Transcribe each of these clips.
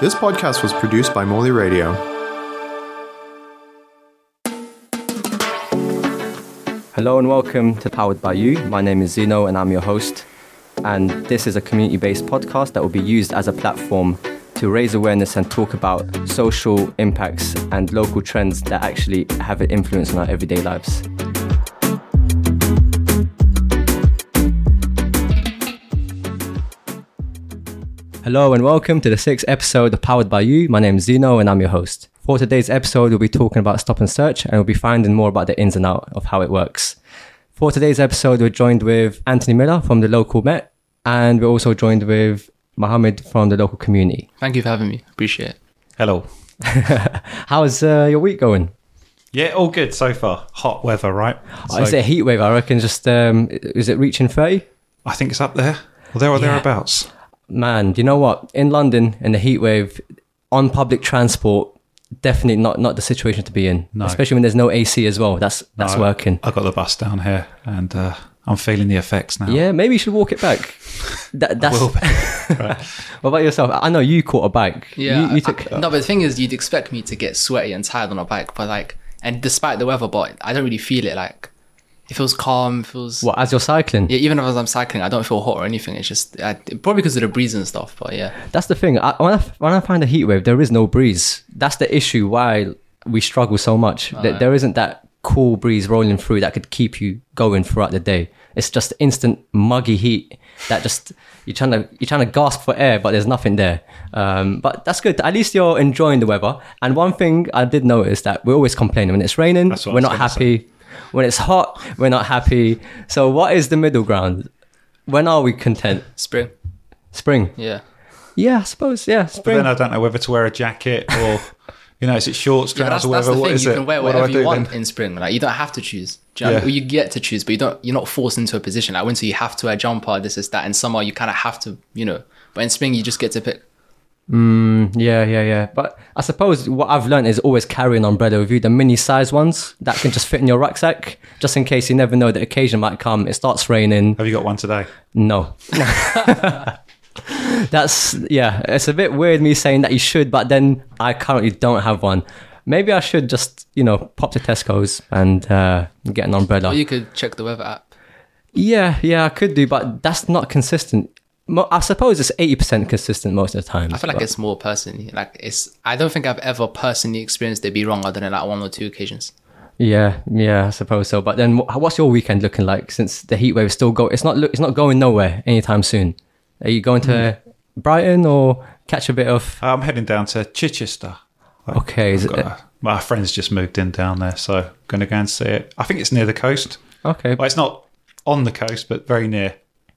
This podcast was produced by Morley Radio. Hello and welcome to Powered by You. My name is Zino and I'm your host. And this is a community based podcast that will be used as a platform to raise awareness and talk about social impacts and local trends that actually have an influence on our everyday lives. Hello and welcome to the sixth episode of Powered by You. My name is Zino and I'm your host. For today's episode, we'll be talking about stop and search and we'll be finding more about the ins and out of how it works. For today's episode, we're joined with Anthony Miller from the local Met and we're also joined with Mohamed from the local community. Thank you for having me. Appreciate it. Hello. How's uh, your week going? Yeah, all good so far. Hot weather, right? Oh, is it a heat wave? I reckon just, um, is it reaching 30? I think it's up there. Well, there or Yeah. thereabouts. Man, do you know what? In London, in the heat wave, on public transport, definitely not, not the situation to be in. No. Especially when there's no AC as well. That's that's No, working. I got the bus down here, and uh, I'm feeling the effects now. Yeah, maybe you should walk it back. That, that's. Will be. right. What about yourself? I know you caught a bike. Yeah. You, you took. I- no, but the thing is, you'd expect me to get sweaty and tired on a bike, but like, and despite the weather, but I don't really feel it. Like, it feels calm. It feels. well as you're cycling? Yeah, even if as I'm cycling, I don't feel hot or anything. It's just I, probably because of the breeze and stuff. But yeah, That's the thing. I, when I when I find a heat wave, there is no breeze. That's the issue. Why we struggle so much. That there isn't that cool breeze rolling through that could keep you going throughout the day. It's just instant muggy heat that just you're trying to you're trying to gasp for air, but there's nothing there. Um, but that's good. At least you're enjoying the weather. And one thing I did notice that we're always complaining when it's raining, That's we're not gonna happy. When it's hot, we're not happy. So what is the middle ground? When are we content? spring. Spring. Yeah. Yeah, I suppose. Yeah, But spring. then I don't know whether to wear a jacket or, you know, is it shorts, Yeah, but that's, trousers, that's whatever? the What thing. is You it? can wear What do I whatever you want then? in spring. Like, you don't have to choose. Do you know what I Yeah. mean? You get to choose, but you don't. You're not forced into a position. Like winter, you have to wear jumper. This is that. In summer, you kind of have to. You know. But in spring, you just get to pick. Yeah, yeah, yeah. But I suppose what I've learned is always carry an umbrella with you, the mini size ones that can just fit in your rucksack, just in case you never know the occasion might come. It starts raining. Have you got one today? No. That's, yeah, it's a bit weird me saying that you should, but then I currently don't have one. Maybe I should just, you know, pop to Tesco's and uh, get an umbrella. Or you could check the weather app. yeah, yeah, I could do, but that's not consistent. Mo- I suppose it's 80% consistent most of the time. I feel like it's more personally. Like it's. I don't think I've ever personally experienced it be wrong other than like one or two occasions. Yeah, yeah, I suppose so. But then, what's your weekend looking like? Since the heat wave is still go, it's not it's not going nowhere anytime soon. Are you going to mm. Brighton or catch a bit of? Uh, I'm heading down to Chichester. Okay, is it, a- my friend's just moved in down there, so I'm going to go and see it. I think it's near the coast. okay. Well, it's not on the coast, but very near.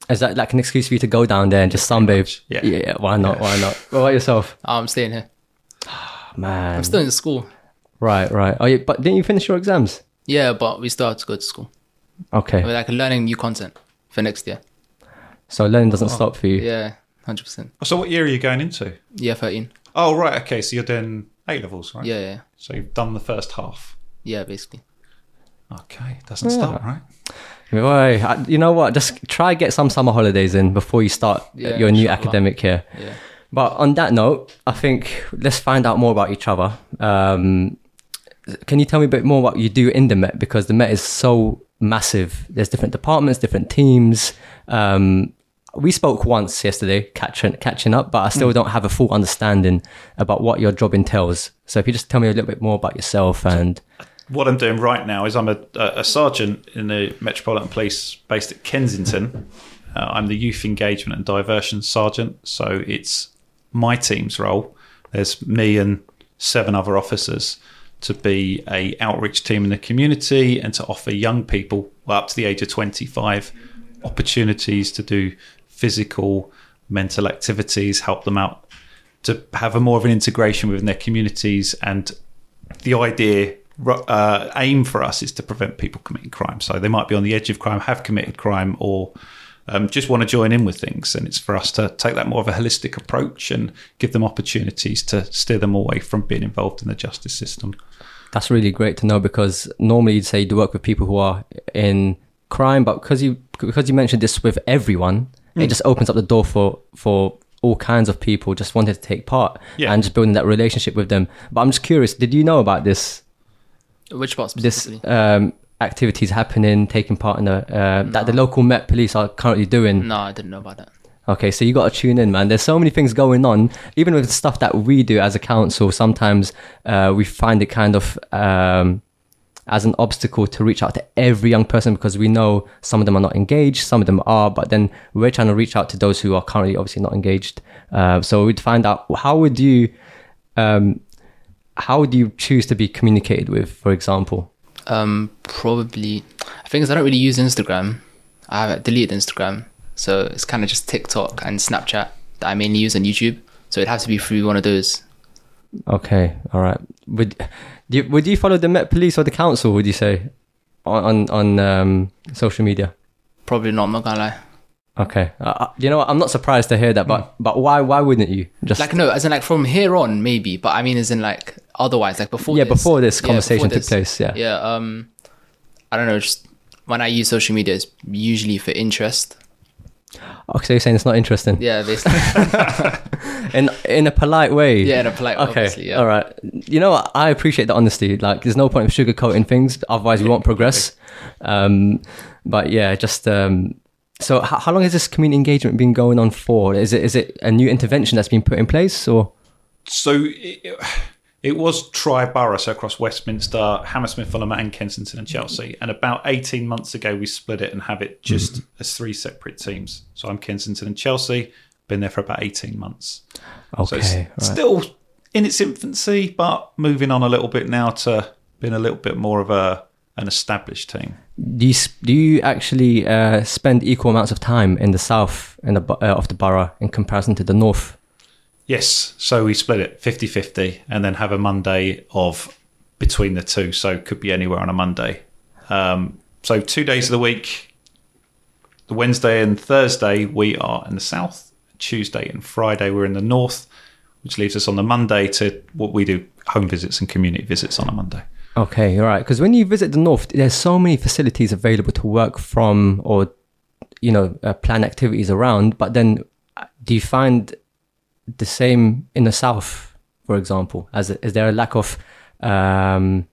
Is that like an excuse for you to go down there and just sunbathe? Yeah. yeah. Why not? Why not? What about yourself, Oh, I'm staying here. man? I'm still in school. right, right. Oh, yeah, but didn't you finish your exams? Yeah, but we still have to go to school. Okay, We're like learning new content for next year. so learning doesn't oh, stop for you. Yeah, hundred percent. So, what year are you going into? Yeah, thirteen. Oh, right. Okay. So, you're doing A levels, right? Yeah, yeah, So, you've done the first half. yeah. Basically, Okay. Doesn't stop, right? Right. I- You know what? Just try get some summer holidays in before you start Yeah, your new academic year. yeah. But on that note, I think let's find out more about each other. Um, can you tell me a bit more what you do in the Met? Because the Met is so massive. There's different departments, different teams. Um, we spoke once yesterday, catching catching up, but I still don't have a full understanding about what your job entails. So if you just tell me a little bit more about yourself and what I'm doing right now is I'm a, a sergeant in the Metropolitan Police based at Kensington. Uh, I'm the youth engagement and diversion sergeant, so it's my team's role. There's me and seven other officers to be a outreach team in the community and to offer young people well, up to the age of 25 opportunities to do physical, mental activities, help them out to have a more of an integration within their communities and the idea uh, aim for us is to prevent people committing crime so they might be on the edge of crime have committed crime or um, just want to join in with things and it's for us to take that more of a holistic approach and give them opportunities to steer them away from being involved in the justice system That's really great to know because normally you'd say you work with people who are in crime, but because you because you mentioned this with everyone, it just opens up the door for for all kinds of people just wanted to take part Yeah. and just building that relationship with them. But I'm just curious, did you know about this Which part this specifically? um, activities happening, taking part in the uh, that the local Met Police are currently doing? no, I didn't know about that. Okay, so you got to tune in, man. There's so many things going on. Even with the stuff that we do as a council, sometimes uh, we find it kind of um, as an obstacle to reach out to every young person because we know some of them are not engaged, some of them are, but then we're trying to reach out to those who are currently obviously not engaged. Uh, so we'd find out how would you, um, how would you choose to be communicated with, for example? Um, probably. I think I don't really use Instagram. I have deleted Instagram, so it's kind of just TikTok and Snapchat that I mainly use on YouTube. So it'd have to be through one of those. Okay, all right. Would do you, would you follow the Met Police or the council? Would you say on on, on um, social media? Probably not. I'm not gonna lie. Okay, uh, uh, you know what? I'm not surprised to hear that, but but why why wouldn't you just Like no, as in like from here on maybe, but I mean as in like otherwise like before. yeah this, before this yeah, conversation before took place? Yeah. Yeah. Um, I don't know. Just when I use social media, it's usually for interest. Okay, so you're saying it's not interesting Yeah, basically. in in a polite way. yeah, in a polite. Okay. Yeah. All right. You know what? I appreciate the honesty. Like, there's no point of sugarcoating things. Otherwise, we won't progress. Um, but yeah, just um, so how, how long has this community engagement been going on for? Is it is it a new intervention that's been put in place, or So it, it was tri-borough, so across Westminster, Hammersmith, Fulham, and Kensington and Chelsea. And about 18 months ago, we split it and have it just as three separate teams. So I'm Kensington and Chelsea. Been there for about 18 months. okay? So it's right. still in its infancy, but moving on a little bit now to being a little bit more of a an established team. do you do you actually uh, spend equal amounts of time in the south in the uh, of the borough in comparison to the north? Yes, so we split it 50-50 and then have a Monday of between the two, so could be anywhere on a Monday. Um, so two days of the week, the Wednesday and Thursday we are in the south, Tuesday and Friday we're in the north, which leaves us on the Monday to what we do home visits and community visits on a Monday. Okay, all right. Because when you visit the north, there's so many facilities available to work from, or you know, uh, plan activities around. But then, uh, do you find the same in the south, for example? As is there a lack of um,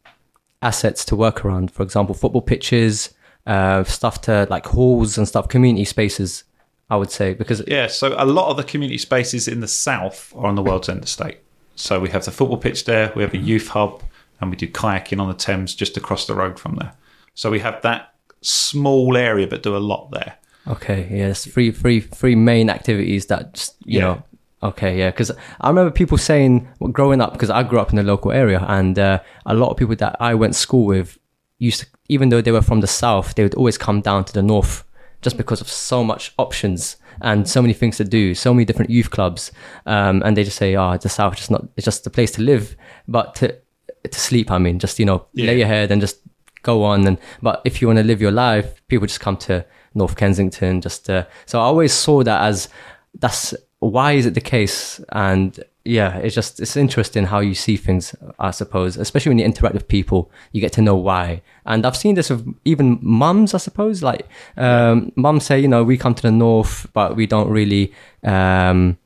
assets to work around? For example, football pitches, uh, stuff to like halls and stuff, community spaces. I would say because Yeah, so a lot of the community spaces in the south are on the World's End Estate. So we have the football pitch there, we have a youth hub, and we do kayaking on the Thames just across the road from there. So we have that small area, but do a lot there. Okay, yes, three, three, three main activities that just you Yeah. know. Okay, yeah, because I remember people saying well, growing up because I grew up in the local area, and uh, a lot of people that I went to school with used to, even though they were from the south, they would always come down to the north just because of so much options and so many things to do, so many different youth clubs, um, and they just say, "Oh, the south is just not it's just a place to live, but to to sleep." I mean, just you know, Yeah. lay your head and just go on. And but if you want to live your life, people just come to North Kensington. Just uh, so I always saw that as that's why is it the case? And yeah, it's just it's interesting how you see things. I suppose, especially when you interact with people, you get to know why. And I've seen this with even mums. I suppose, like um, mums say, you know, we come to the north, but we don't really. Um,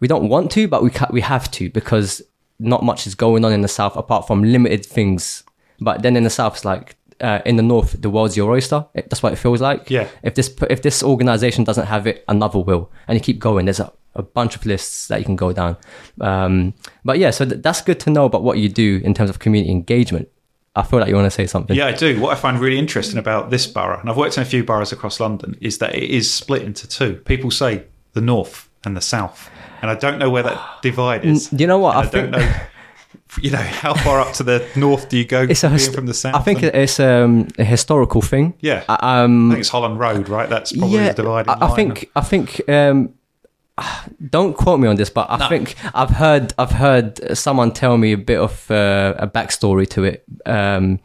we don't want to, but we ca- we have to because not much is going on in the south apart from limited things. But then in the south, it's like uh, in the north, the world's your oyster. It, that's what it feels like. Yeah. If this if this organization doesn't have it, another will, and you keep going. There's a, a bunch of lists that you can go down. Um, but yeah, so th- that's good to know about what you do in terms of community engagement. I feel like you want to say something. Yeah, I do. What I find really interesting about this borough, and I've worked in a few boroughs across London, is that it is split into two. People say the north and the south, and I don't know where that divide is. Do you know what? And I I, don't think- know. You know, how far up to the north do you go It's a hist- from the south? I think And- it's um, a historical thing. Yeah. I- Um, I think it's Holland Road, right? That's probably the dividing I, I think I think um, don't quote me on this, but I think I've heard I've heard someone tell me a bit of uh, a backstory to it. Um,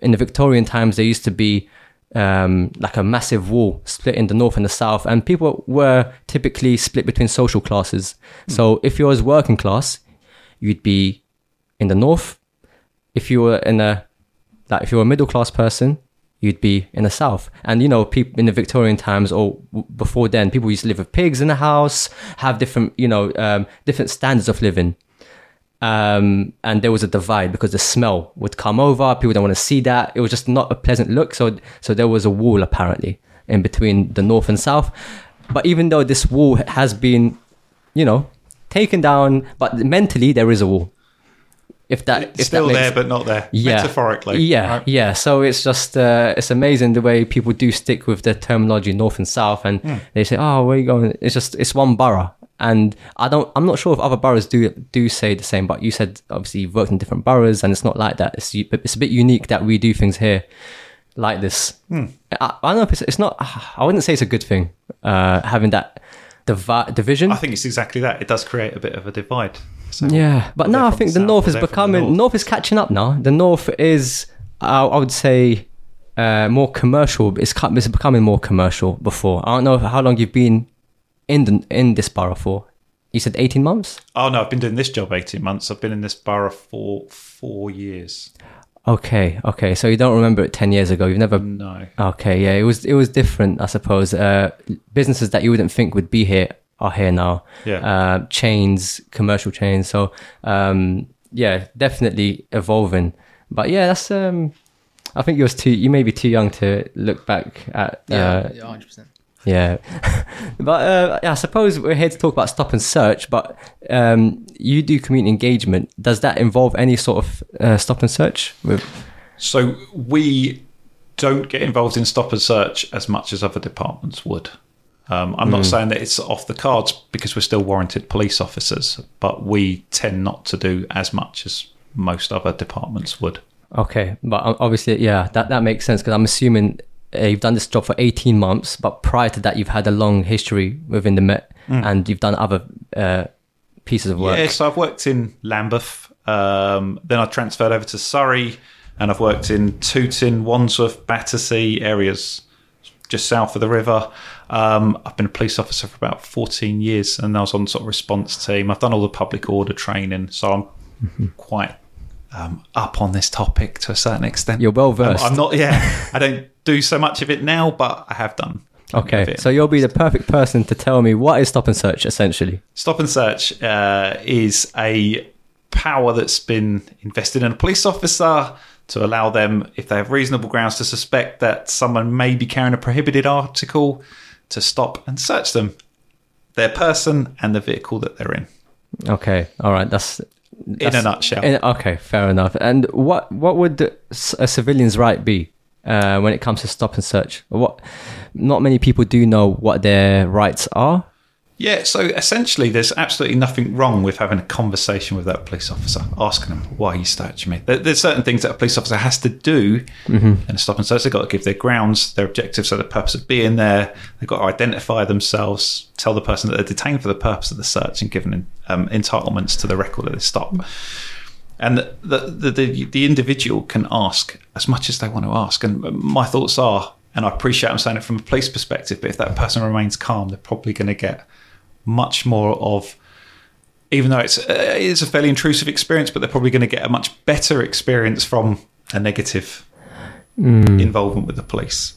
in the Victorian times, there used to be um, like a massive wall split in the north and the south, and people were typically split between social classes. So if you was working class, you'd be in the north. If you were in a like if you were a middle class person, you'd be in the south. And you know, people in the Victorian times or w- before then, people used to live with pigs in the house, have different, you know, um, different standards of living. Um, and there was a divide because the smell would come over. People don't want to see that. It was just not a pleasant look. So, so there was a wall apparently in between the north and south. But even though this wall has been, you know, taken down, but mentally there is a wall. If that, It's if still that makes, there, but not there. Metaphorically. yeah, right? yeah. So it's just uh, it's amazing the way people do stick with the terminology north and south, and Hmm. they say, "Oh, where you going?" It's just it's one borough, and I don't. I'm not sure if other boroughs do do say the same. But you said obviously you've worked in different boroughs, and it's not like that. It's it's a bit unique that we do things here like this. Hmm. I, I don't know if it's it's not. I wouldn't say it's a good thing uh, having that divi- division. I think it's exactly that. It does create a bit of a divide. So Yeah, but now I think the the north is they're from the becoming north. north. is catching up now. The north is, I I would say, uh, more commercial. It's, it's becoming more commercial. Before I don't know how long you've been in the, in this borough for. You said eighteen months. Oh no, I've been doing this job eighteen months. I've been in this borough for four years. Okay, okay. So you don't remember it ten years ago. You've never. No, Okay, yeah. It was it was different, I suppose. Uh, businesses that you wouldn't think would be here are here now. Yeah. Uh, chains, commercial chains. So um, yeah, definitely evolving. But yeah, that's um, I think you was too. You may be too young to look back at. Yeah, Uh, yeah, hundred percent. yeah, but uh, I suppose we're here to talk about stop and search. But um, you do community engagement. Does that involve any sort of uh, stop and search? With so we don't get involved in stop and search as much as other departments would. Um, I'm not saying that it's off the cards because we're still warranted police officers, but we tend not to do as much as most other departments would. Okay, but obviously, yeah, that, that makes sense because I'm assuming uh, you've done this job for 18 months, but prior to that, you've had a long history within the Met and you've done other uh, pieces of work. Yeah, so I've worked in Lambeth, um, then I transferred over to Surrey, and I've worked in Tooting, Wandsworth, Battersea areas just south of the river. Um, I've been a police officer for about 14 years, and I was on sort of response team. I've done all the public order training, so I'm quite um, up on this topic to a certain extent. You're well versed. I'm not, yeah, I don't do so much of it now, but I have done. Okay, so you'll be the perfect person to tell me what is stop and search essentially. Stop and search uh, is a power that's been invested in a police officer to allow them, if they have reasonable grounds to suspect that someone may be carrying a prohibited article, to stop and search them, their person and the vehicle that they're in. Okay, all right, that's. In a nutshell. in- okay, fair enough. And what what would a civilian's right be uh, when it comes to stop and search? What not many people do know what their rights are. Yeah, so essentially, there's absolutely nothing wrong with having a conversation with that police officer, asking them why you searching me. There, there's certain things that a police officer has to do in a stop and search. They've got to give their grounds, their objectives, so the purpose of being there. They've got to identify themselves, tell the person that they're detained for the purpose of the search, and given um, entitlements to the record of the stop. And the, the, the, the individual can ask as much as they want to ask. And my thoughts are, and I appreciate I'm saying it from a police perspective, but if that person remains calm, they're probably going to get much more of, even though it's, uh, it is a fairly intrusive experience, but they're probably going to get a much better experience from a negative involvement with the police.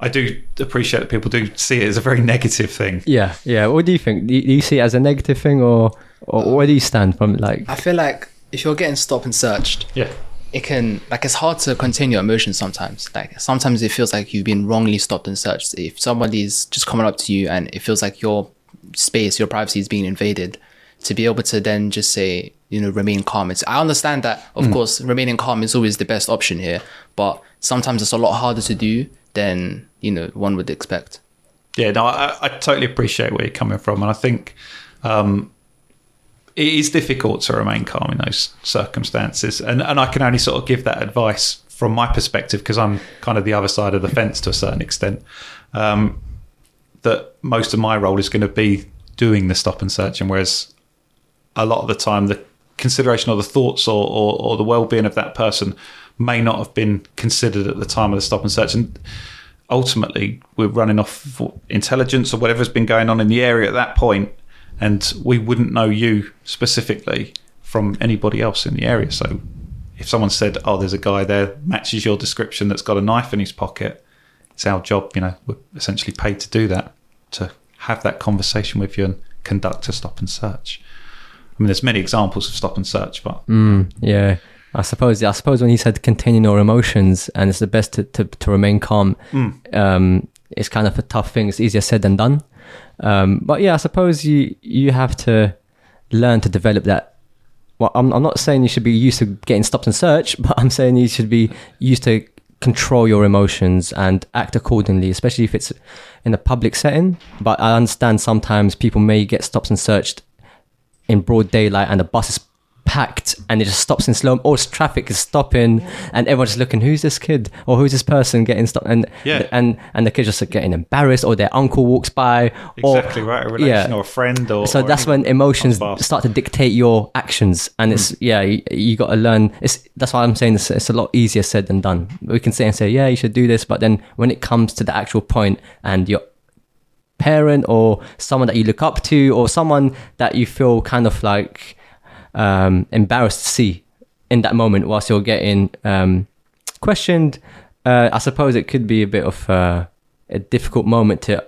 I do appreciate that people do see it as a very negative thing. Yeah, yeah. What do you think? Do you, do you see it as a negative thing, or or where do you stand from like? I feel like if you're getting stopped and searched, Yeah. it can like it's hard to contain your emotions sometimes. Like sometimes it feels like you've been wrongly stopped and searched. If somebody's just coming up to you and it feels like your space, your privacy is being invaded, to be able to then just say, you know, remain calm. It's I understand that of course remaining calm is always the best option here, but sometimes it's a lot harder to do than, you know, one would expect. Yeah, no, I, I totally appreciate where you're coming from, and I think um, it is difficult to remain calm in those circumstances, and and I can only sort of give that advice from my perspective because I'm kind of the other side of the fence to a certain extent. Um, that most of my role is going to be doing the stop and searching, whereas a lot of the time the consideration or the thoughts or, or, or the well-being of that person may not have been considered at the time of the stop and search. And ultimately we're running off intelligence or whatever's been going on in the area at that point and we wouldn't know you specifically from anybody else in the area. So if someone said, "Oh, there's a guy there matches your description that's got a knife in his pocket," it's our job. You know, we're essentially paid to do that, to have that conversation with you and conduct a stop and search. I mean, there's many examples of stop and search, but Yeah, I suppose. I suppose when he said containing your emotions and it's the best to, to, to remain calm, um, it's kind of a tough thing. It's easier said than done. Um, but yeah, I suppose you you have to learn to develop that. Well, I'm I'm not saying you should be used to getting stopped and searched, but I'm saying you should be used to control your emotions and act accordingly, especially if it's in a public setting. But I understand sometimes people may get stopped and searched in broad daylight and the bus is packed and it just stops in slow or traffic is stopping and everyone's looking who's this kid? Or who's this person getting stopped? And Yeah. and and the kids just getting embarrassed or their uncle walks by exactly or, right, a relation or a friend or so or that's when emotions start to dictate your actions and it's hmm. yeah you, you got to learn it's that's why i'm saying it's, it's a lot easier said than done. We can say and say yeah you should do this but then when it comes to the actual point and your parent or someone that you look up to or someone that you feel kind of like um, embarrassed to see in that moment whilst you're getting um, questioned uh, i suppose it could be a bit of uh, a difficult moment to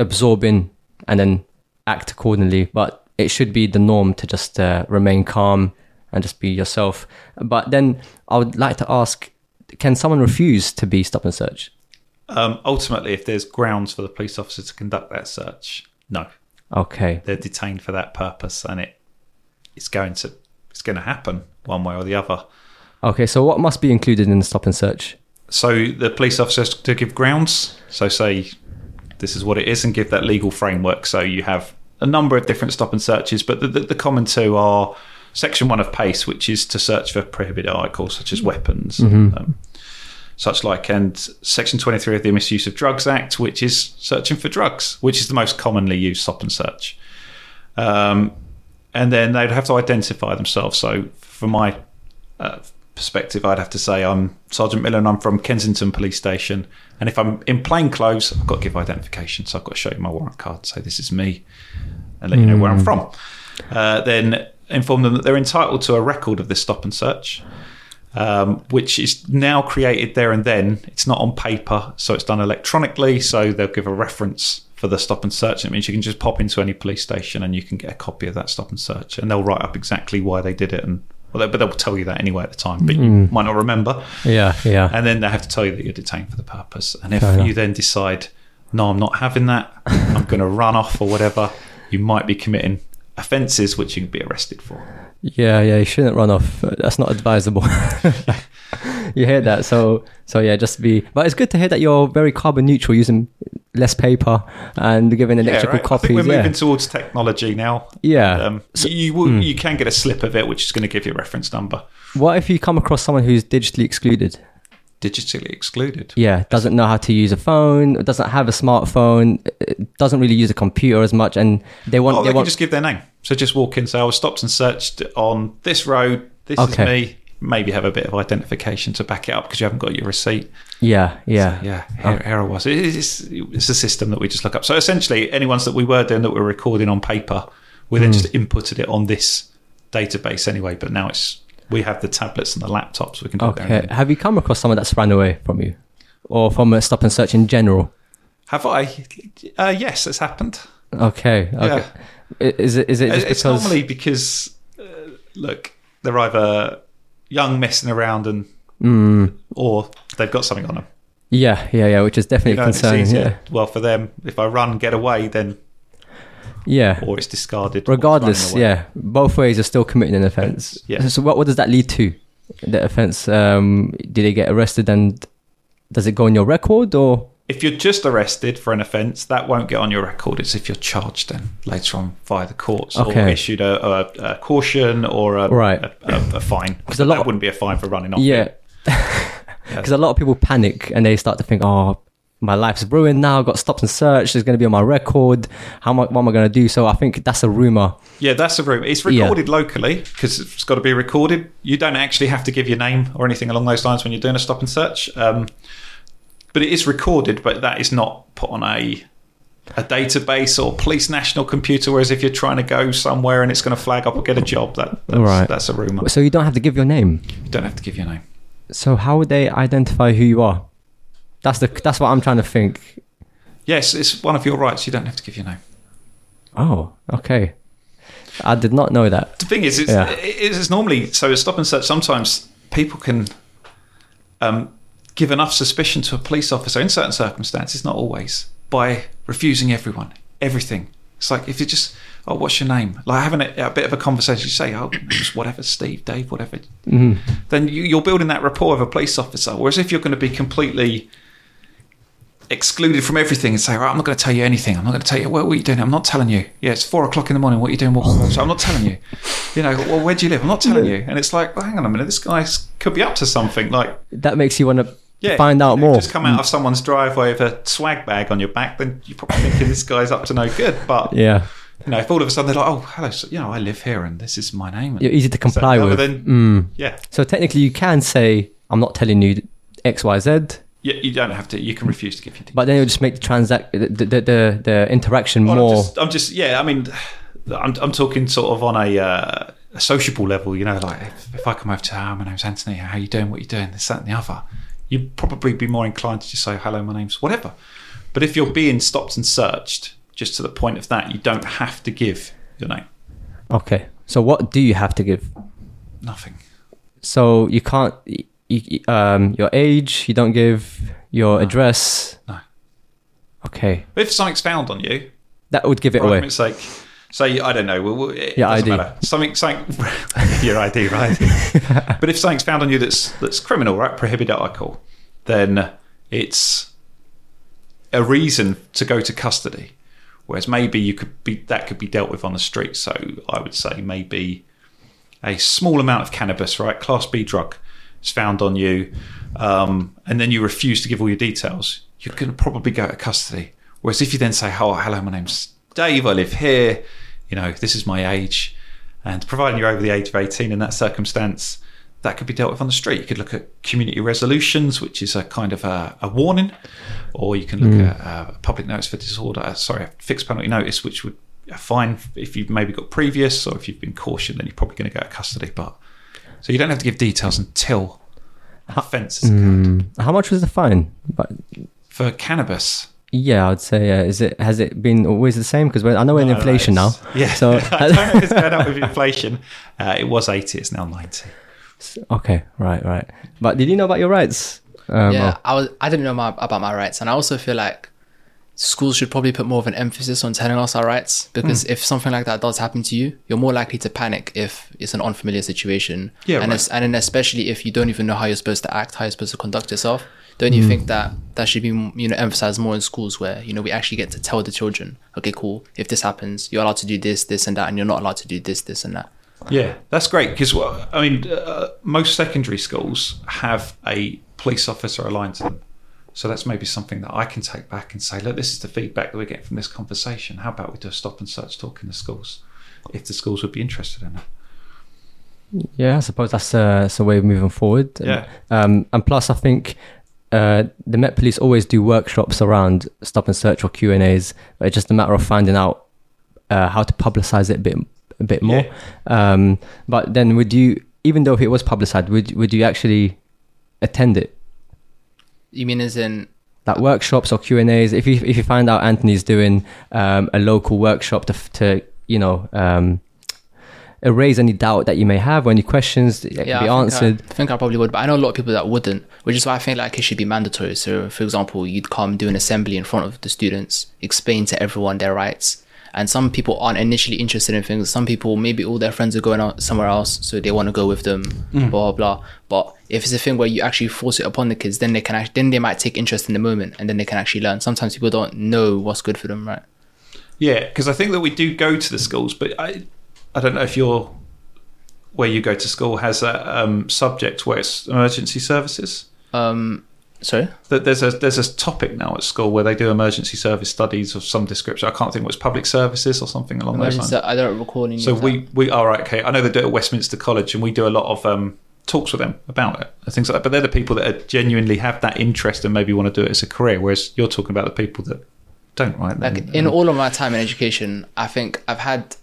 absorb in and then act accordingly. But it should be the norm to just uh, remain calm and just be yourself. But then I would like to ask can someone refuse to be stop and search? Um, ultimately, if there's grounds for the police officer to conduct that search, no, Okay. they're detained for that purpose, and it it's going to it's going to happen one way or the other. Okay, so what must be included in the stop and search? So the police officer has to give grounds. So say this is what it is, and give that legal framework. So you have a number of different stop and searches, but the, the, the common two are Section One of PACE, which is to search for prohibited articles such as weapons, um, such like, and Section Twenty Three of the Misuse of Drugs Act, which is searching for drugs, which is the most commonly used stop and search. Um, and then they'd have to identify themselves. So, from my uh, perspective, I'd have to say I'm Sergeant Miller and I'm from Kensington Police Station. And if I'm in plain clothes, I've got to give identification. So I've got to show you my warrant card, say this is me, and let you know where I'm from. Uh, then inform them that they're entitled to a record of this stop and search. Um, which is now created there and then. It's not on paper, so it's done electronically. So they'll give a reference for the stop and search. It means you can just pop into any police station and you can get a copy of that stop and search, and they'll write up exactly why they did it. And well, they, but they'll tell you that anyway at the time, but you hmm. might not remember. Yeah, yeah. And then they have to tell you that you're detained for the purpose. And if you then decide, no, I'm not having that, I'm going to run off or whatever, you might be committing offences which you can be arrested for. Yeah, yeah, you shouldn't run off. That's not advisable. you hear that? So, so yeah, just be. But it's good to hear that you're very carbon neutral, using less paper and giving electrical right. I copies. we're yeah, moving towards technology now. yeah. Um, you will, you can get a slip of it, which is going to give you a reference number. what if you come across someone who's digitally excluded? Digitally excluded. Yeah, doesn't know how to use a phone, doesn't have a smartphone, doesn't really use a computer as much, and they want Oh, they they can want just give their name. So just walk in, say, I was stopped and searched on this road. This Okay. is me. Maybe have a bit of identification to back it up because you haven't got your receipt. yeah, yeah, Yeah, here, here I was. It's, it's a system that we just look up. So essentially, any ones that we were doing that we were recording on paper, we then just inputted it on this database anyway. But now it's we have the tablets and the laptops. We can do. Okay. Have you come across someone that's ran away from you, or from a stop and search in general? Have I? Uh, yes, it's happened. Okay. Okay. I- Is it is it just it's because? normally because uh, look, they're either young messing around and Mm. or they've got something on them. yeah, yeah, yeah. Which is definitely You know, concerning. Yeah, Well, for them, if I run, get away, then yeah. or it's discarded. Regardless, yeah, both ways are still committing an offence. Yeah. So what what does that lead to? The offence. Um, do they get arrested and does it go on your record or? If you're just arrested for an offence, that won't get on your record. It's if you're charged then later on via the courts or Okay. issued a, a, a caution or a, Right. a, a, fine. 'Cause a lot that wouldn't be a fine for running off. Yeah. Because a lot of people panic and they start to think, oh, my life's ruined now. I've got stopped and searched. It's going to be on my record. How am I, what am I going to do? So I think that's a rumor. Yeah, that's a rumor. It's Yeah. recorded locally because it's got to be recorded. You don't actually have to give your name or anything along those lines when you're doing a stop and search. Um, but it is recorded, but that is not put on a a database or police national computer. Whereas if you're trying to go somewhere and it's going to flag up or get a job, that that's, Right. that's a rumor. So you don't have to give your name. You don't have to give your name. So how would they identify who you are? That's the that's what I'm trying to think. Yes, it's one of your rights. You don't have to give your name. Oh, okay. I did not know that. The thing is, it's, Yeah. it's, it's normally so. A stop and search. Sometimes people can um, give enough suspicion to a police officer in certain circumstances, not always, by refusing everyone, everything. It's like if you just, oh, what's your name? Like having a, a bit of a conversation. You say, oh, just whatever, Steve, Dave, whatever. Mm-hmm. Then you, you're building that rapport with a police officer. Whereas if you're going to be completely excluded from everything and say, right, I'm not going to tell you anything. I'm not going to tell you, what, what are you doing? I'm not telling you. Yeah, it's four o'clock in the morning. What are you doing? What, what- so I'm not telling you. You know, well, where do you live? I'm not telling you. And it's like, well, hang on a minute. This guy could be up to something. Like, That makes you want to yeah, find out you know, more. Just come out of someone's driveway with a swag bag on your back, then you're probably thinking this guy's up to no good. But, Yeah, you know, if all of a sudden they're like, oh, hello, so, you know, I live here and this is my name. you're easy to comply other with. than- Mm. yeah. So technically, you can say, "I'm not telling you X, Y, Z," You, you don't have to. You can refuse to give your details. but then it'll just make the transact the the, the, the interaction Well, more. I'm just, I'm just, yeah. I mean, I'm, I'm talking sort of on a, uh, a sociable level. You know, like if, if I come over to, oh, my name's Anthony. How you doing? What you doing? This, that, and the other. You'd probably be more inclined to just say, hello, my name's whatever. But if you're being stopped and searched, just to the point of that, you don't have to give your name. Okay, so what do you have to give? Nothing. So you can't, y y um, your age. You don't give your address. No. Okay, But if something's found on you, that would give it for away. argument's sake, say I don't know, well, it Your doesn't ID. matter. Something, something, your ID, right? but if something's found on you that's that's criminal, right, prohibited article, then it's a reason to go to custody. Whereas maybe you could be that could be dealt with on the street. So I would say maybe a small amount of cannabis, right, class B drug, is found on you, um, and then you refuse to give all your details, you're going to probably go to custody. Whereas if you then say, "Oh, hello, my name's Dave. I live here. You know, this is my age," and providing you're over the age of 18 in that circumstance, that could be dealt with on the street. You could look at community resolutions, which is a kind of a, a warning, or you can look at uh, public notice for disorder. uh, Sorry, a fixed penalty notice, which would a fine if you've maybe got previous, or if you've been cautioned, then you're probably going to go to custody. But so you don't have to give details until offence is occurred. How much was the fine? But For cannabis, yeah, I'd say uh, is it has it been always the same? Because I know we're in No, no, inflation now. Yeah, So I don't know if it's going up with inflation. Uh, it was 80, it's now 90. okay, right, right. But did you know about your rights? Um, yeah, I was. I didn't know my, about my rights, and I also feel like schools should probably put more of an emphasis on telling us our rights Hmm. because if something like that does happen to you, you're more likely to panic if it's an unfamiliar situation. Yeah, and right. it's, and then especially if you don't even know how you're supposed to act, how you're supposed to conduct yourself. Don't Hmm. you think that that should be you know emphasized more in schools where you know we actually get to tell the children, okay, cool, if this happens, you're allowed to do this, this, and that, and you're not allowed to do this, this, and that. Yeah, that's great because well, I mean, uh, most secondary schools have a police officer aligned to them. So that's maybe something that I can take back and say, look, this is the feedback that we're getting from this conversation. How about we do a stop and search talk in the schools, if the schools would be interested in it? yeah, I suppose that's uh, that's a way of moving forward. Yeah. Um, and plus, I think uh, the Met Police always do workshops around stop and search or Q and A's. It's just a matter of finding out uh, how to publicize it a bit a bit more. Um, but then, would you, even though if it was publicized, would would you actually attend it? You mean as in like workshops or Q and A's. If you if you find out Anthony's doing um, a local workshop to to you know um, erase any doubt that you may have or any questions that can be I answered. I, I think I probably would, but I know a lot of people that wouldn't, which is why I think like it should be mandatory. So, for example, you'd come do an assembly in front of the students, explain to everyone their rights. And some people aren't initially interested in things. Some people, maybe all their friends are going out somewhere else, so they want to go with them. Mm. Blah blah blah. But if it's a thing where you actually force it upon the kids, then they can actually, then they might take interest in the moment, and then they can actually learn. Sometimes people don't know what's good for them, right? Yeah, because I think that we do go to the schools, but I, I don't know if your where you go to school has a um, subject where it's emergency services. Um, sorry. That there's a there's a topic now at school where they do emergency service studies of some description. I can't think what it's public services or something along those Emergency, lines. I don't recall any. So of we we are right. Okay, I know they do it at Westminster College, and we do a lot of um, talks with them about it and things like that. But they're the people that are genuinely have that interest and maybe want to do it as a career. Whereas you're talking about the people that don't, right? like in all of my time in education i think i've had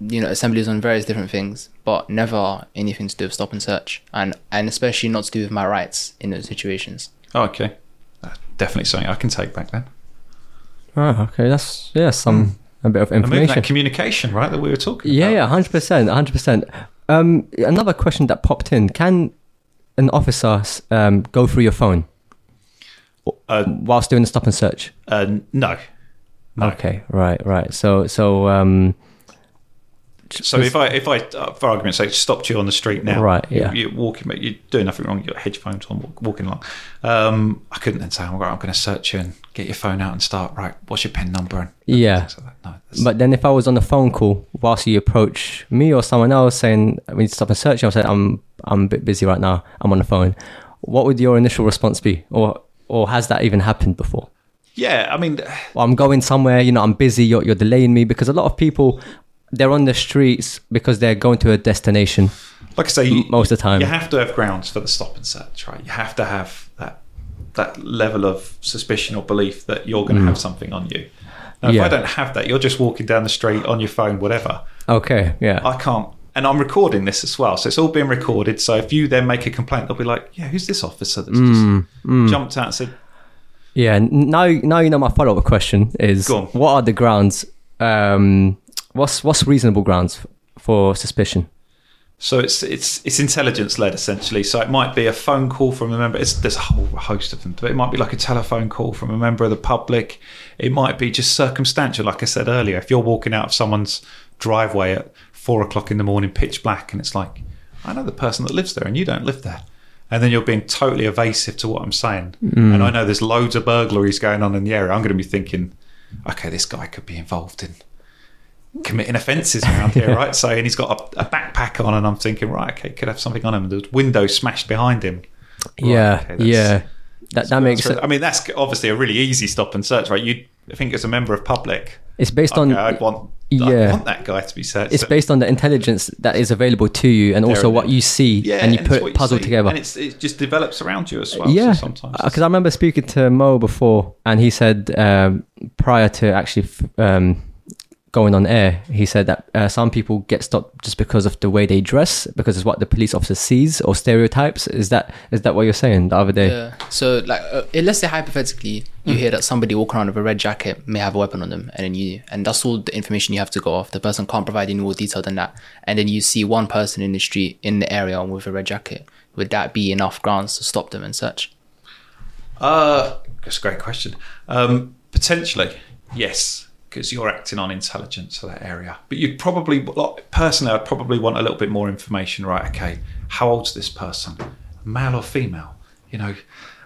you know assemblies on various different things but never anything to do with stop and search and and especially not to do with my rights in those situations Oh, okay. That's definitely something I can take back then. Oh, okay. That's yeah, some a bit of information. that communication, right, that we were talking Yeah, about. yeah, hundred percent, hundred percent. Um, another question that popped in: Can an officer um, go through your phone Uh, whilst doing the stop and search? uh, no. No. Okay, right, right. So, so um, So if I, if I, uh, for argument's sake, stopped you on the street now, Right, you're- yeah. you're, walking, but you're doing nothing wrong. You've got headphones on, walking along. Um, I couldn't then say, "I'm right, I'm going to search you and get your phone out and start." Right, what's your pen number? And Yeah. like. No, But then if I was on a phone call whilst you approach me or someone else saying we need to stop and search, you, I said I'm I'm a bit busy right now. I'm on the phone. What would your initial response be, or or has that even happened before? yeah, I mean, Or I'm going somewhere, you know, I'm busy. You're you're delaying me because a lot of people they're on the streets because they're going to a destination. like I say, you, most of the time. you have to have grounds for the stop and search, right? You have to have that that level of suspicion or belief that you're going to have something on you. Now, if Mm. I don't have that, you're just walking down the street on your phone, whatever. Okay, yeah, I can't. And I'm recording this as well, so it's all being recorded. So if you then make a complaint, they'll be like, "Yeah, who's this officer that's Mm, just jumped out and said, yeah. Now now you know my follow up question is what are the grounds? Um, what's what's reasonable grounds for suspicion? So it's it's it's intelligence led essentially. So it might be a phone call from a member. It's, there's a whole host of them. But it might be like a telephone call from a member of the public. It might be just circumstantial, like I said earlier. If you're walking out of someone's driveway at four o'clock in the morning, pitch black, and it's like, I know the person that lives there, and you don't live there. And then you're being totally evasive to what I'm saying. Mm. And I know there's loads of burglaries going on in the area. I'm going to be thinking, okay, this guy could be involved in committing offences around here, right? So, and he's got a, a backpack on, and I'm thinking, right, okay, could have something on him. There's window smashed behind him. Right, yeah, okay, yeah. That that makes I mean, that's obviously a really easy stop and search, right? You think as a member of public, it's based okay, on I'd want, yeah. I'd want that guy to be searched. it's based on the intelligence that is available to you and also what you see yeah, and you put puzzle together. and it's, it just develops around you as well. yeah, so sometimes because I remember speaking to Mo before, and he said um, prior to actually um, going on air, he said that uh, some people get stopped just because of the way they dress, because it's what the police officer sees or stereotypes. Is that is that what you're saying the other day? Yeah. So, like, uh, let's say hypothetically, you hear that somebody walking around with a red jacket may have a weapon on them, and then you, and that's all the information you have to go off. The person can't provide any more detail than that, and then you see one person in the street in the area with a red jacket. Would that be enough grounds to stop them and search? Uh, that's a great question. Um, potentially, yes, because you're acting on intelligence for that area. But you'd probably, like, personally, I'd probably want a little bit more information. Right? Okay, how old's this person? Male or female? You know,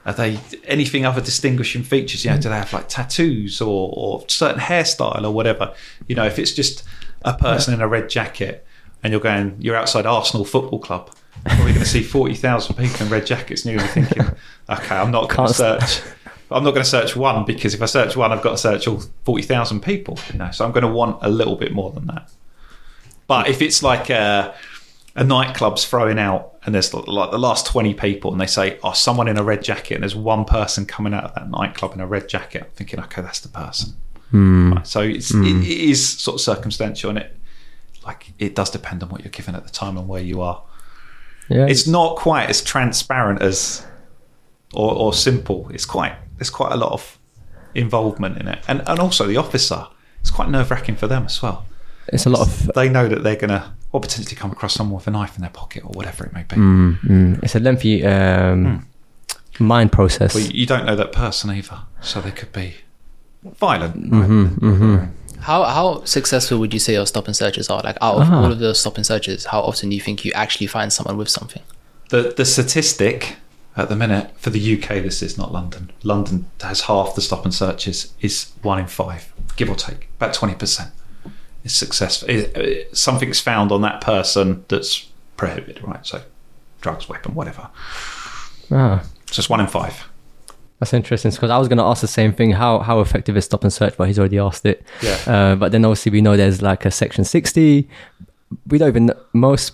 are they anything other distinguishing features? You know, do they have like tattoos or, or certain hairstyle or whatever? You know, if it's just a person in a red jacket and you're going, you're outside Arsenal Football Club. You're probably going to see forty thousand people in red jackets, and you're going to be thinking, "Okay, I'm not going to search. I'm not going to search one because if I search one, I've got to search all forty thousand people. You know, so I'm going to want a little bit more than that. But if it's like a, a nightclub's throwing out, and there's like the last twenty people, and they say, "Oh, someone in a red jacket," and there's one person coming out of that nightclub in a red jacket, I'm thinking, "Okay, that's the person." Hmm. Right, so it's, it, hmm. it is sort of circumstantial, and it like it does depend on what you're given at the time and where you are Yeah, it's not quite as transparent as or, or simple. It's quite there's quite a lot of involvement in it, and and also the officer. It's quite nerve wracking for them as well. it's a lot of They know that they're gonna or potentially come across someone with a knife in their pocket or whatever it may be. mm, mm, it's a lengthy um, mind process. But you don't know that person either, so they could be violent. Mm-hmm, right? How how successful would you say your stop and searches are? Like, out of Ah. all of the stop and searches, how often do you think you actually find someone with something? The the statistic at the minute for the UK, this is not London. London has half the stop and searches. Is one in five, give or take, about twenty percent. Is successful. It- it- something's found on that person that's prohibited, right? So, drugs, weapon, whatever. Ah, So it's one in five. that's interesting because I was going to ask the same thing. How how effective is stop and search? But he's already asked it. Yeah. Uh, but then obviously we know there's like a section 60. We don't even most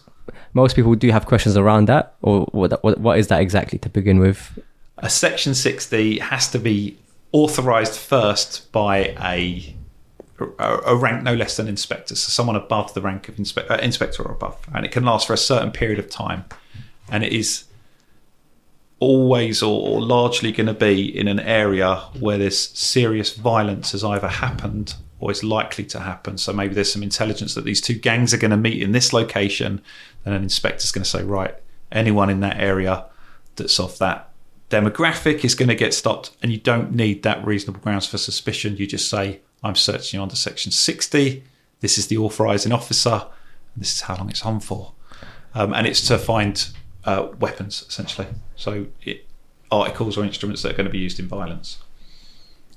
most people do have questions around that, or what what, what is that exactly to begin with? A section sixty has to be authorized first by a, a, a rank no less than inspector, so someone above the rank of inspe- uh, inspector or above, and it can last for a certain period of time, and it is always or, or largely going to be in an area where there's serious violence has either happened or is likely to happen. So maybe there's some intelligence that these two gangs are going to meet in this location, then an inspector's going to say, right, anyone in that area that's of that demographic is going to get stopped, and you don't need that reasonable grounds for suspicion. You just say, I'm searching under section 60. This is the authorising officer. And this is how long it's on for. Um, and it's to find uh, weapons, essentially. So it, articles or instruments that are going to be used in violence.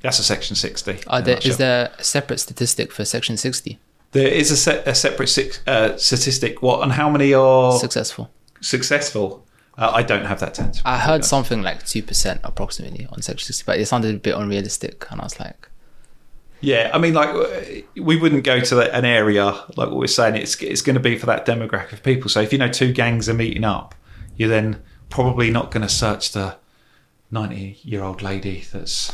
That's a section 60. in Are a there, is there a separate statistic for section 60? There is a, se- a separate six, uh, statistic. What and how many are Successful. successful? Uh, I don't have that tense. I heard something like 2% approximately on section 60, but it sounded a bit unrealistic. And I was like, Yeah, I mean, like we wouldn't go to the- an area like what we're saying. It's it's going to be for that demographic of people. So if you know two gangs are meeting up, you're then probably not going to search the ninety-year-old lady that's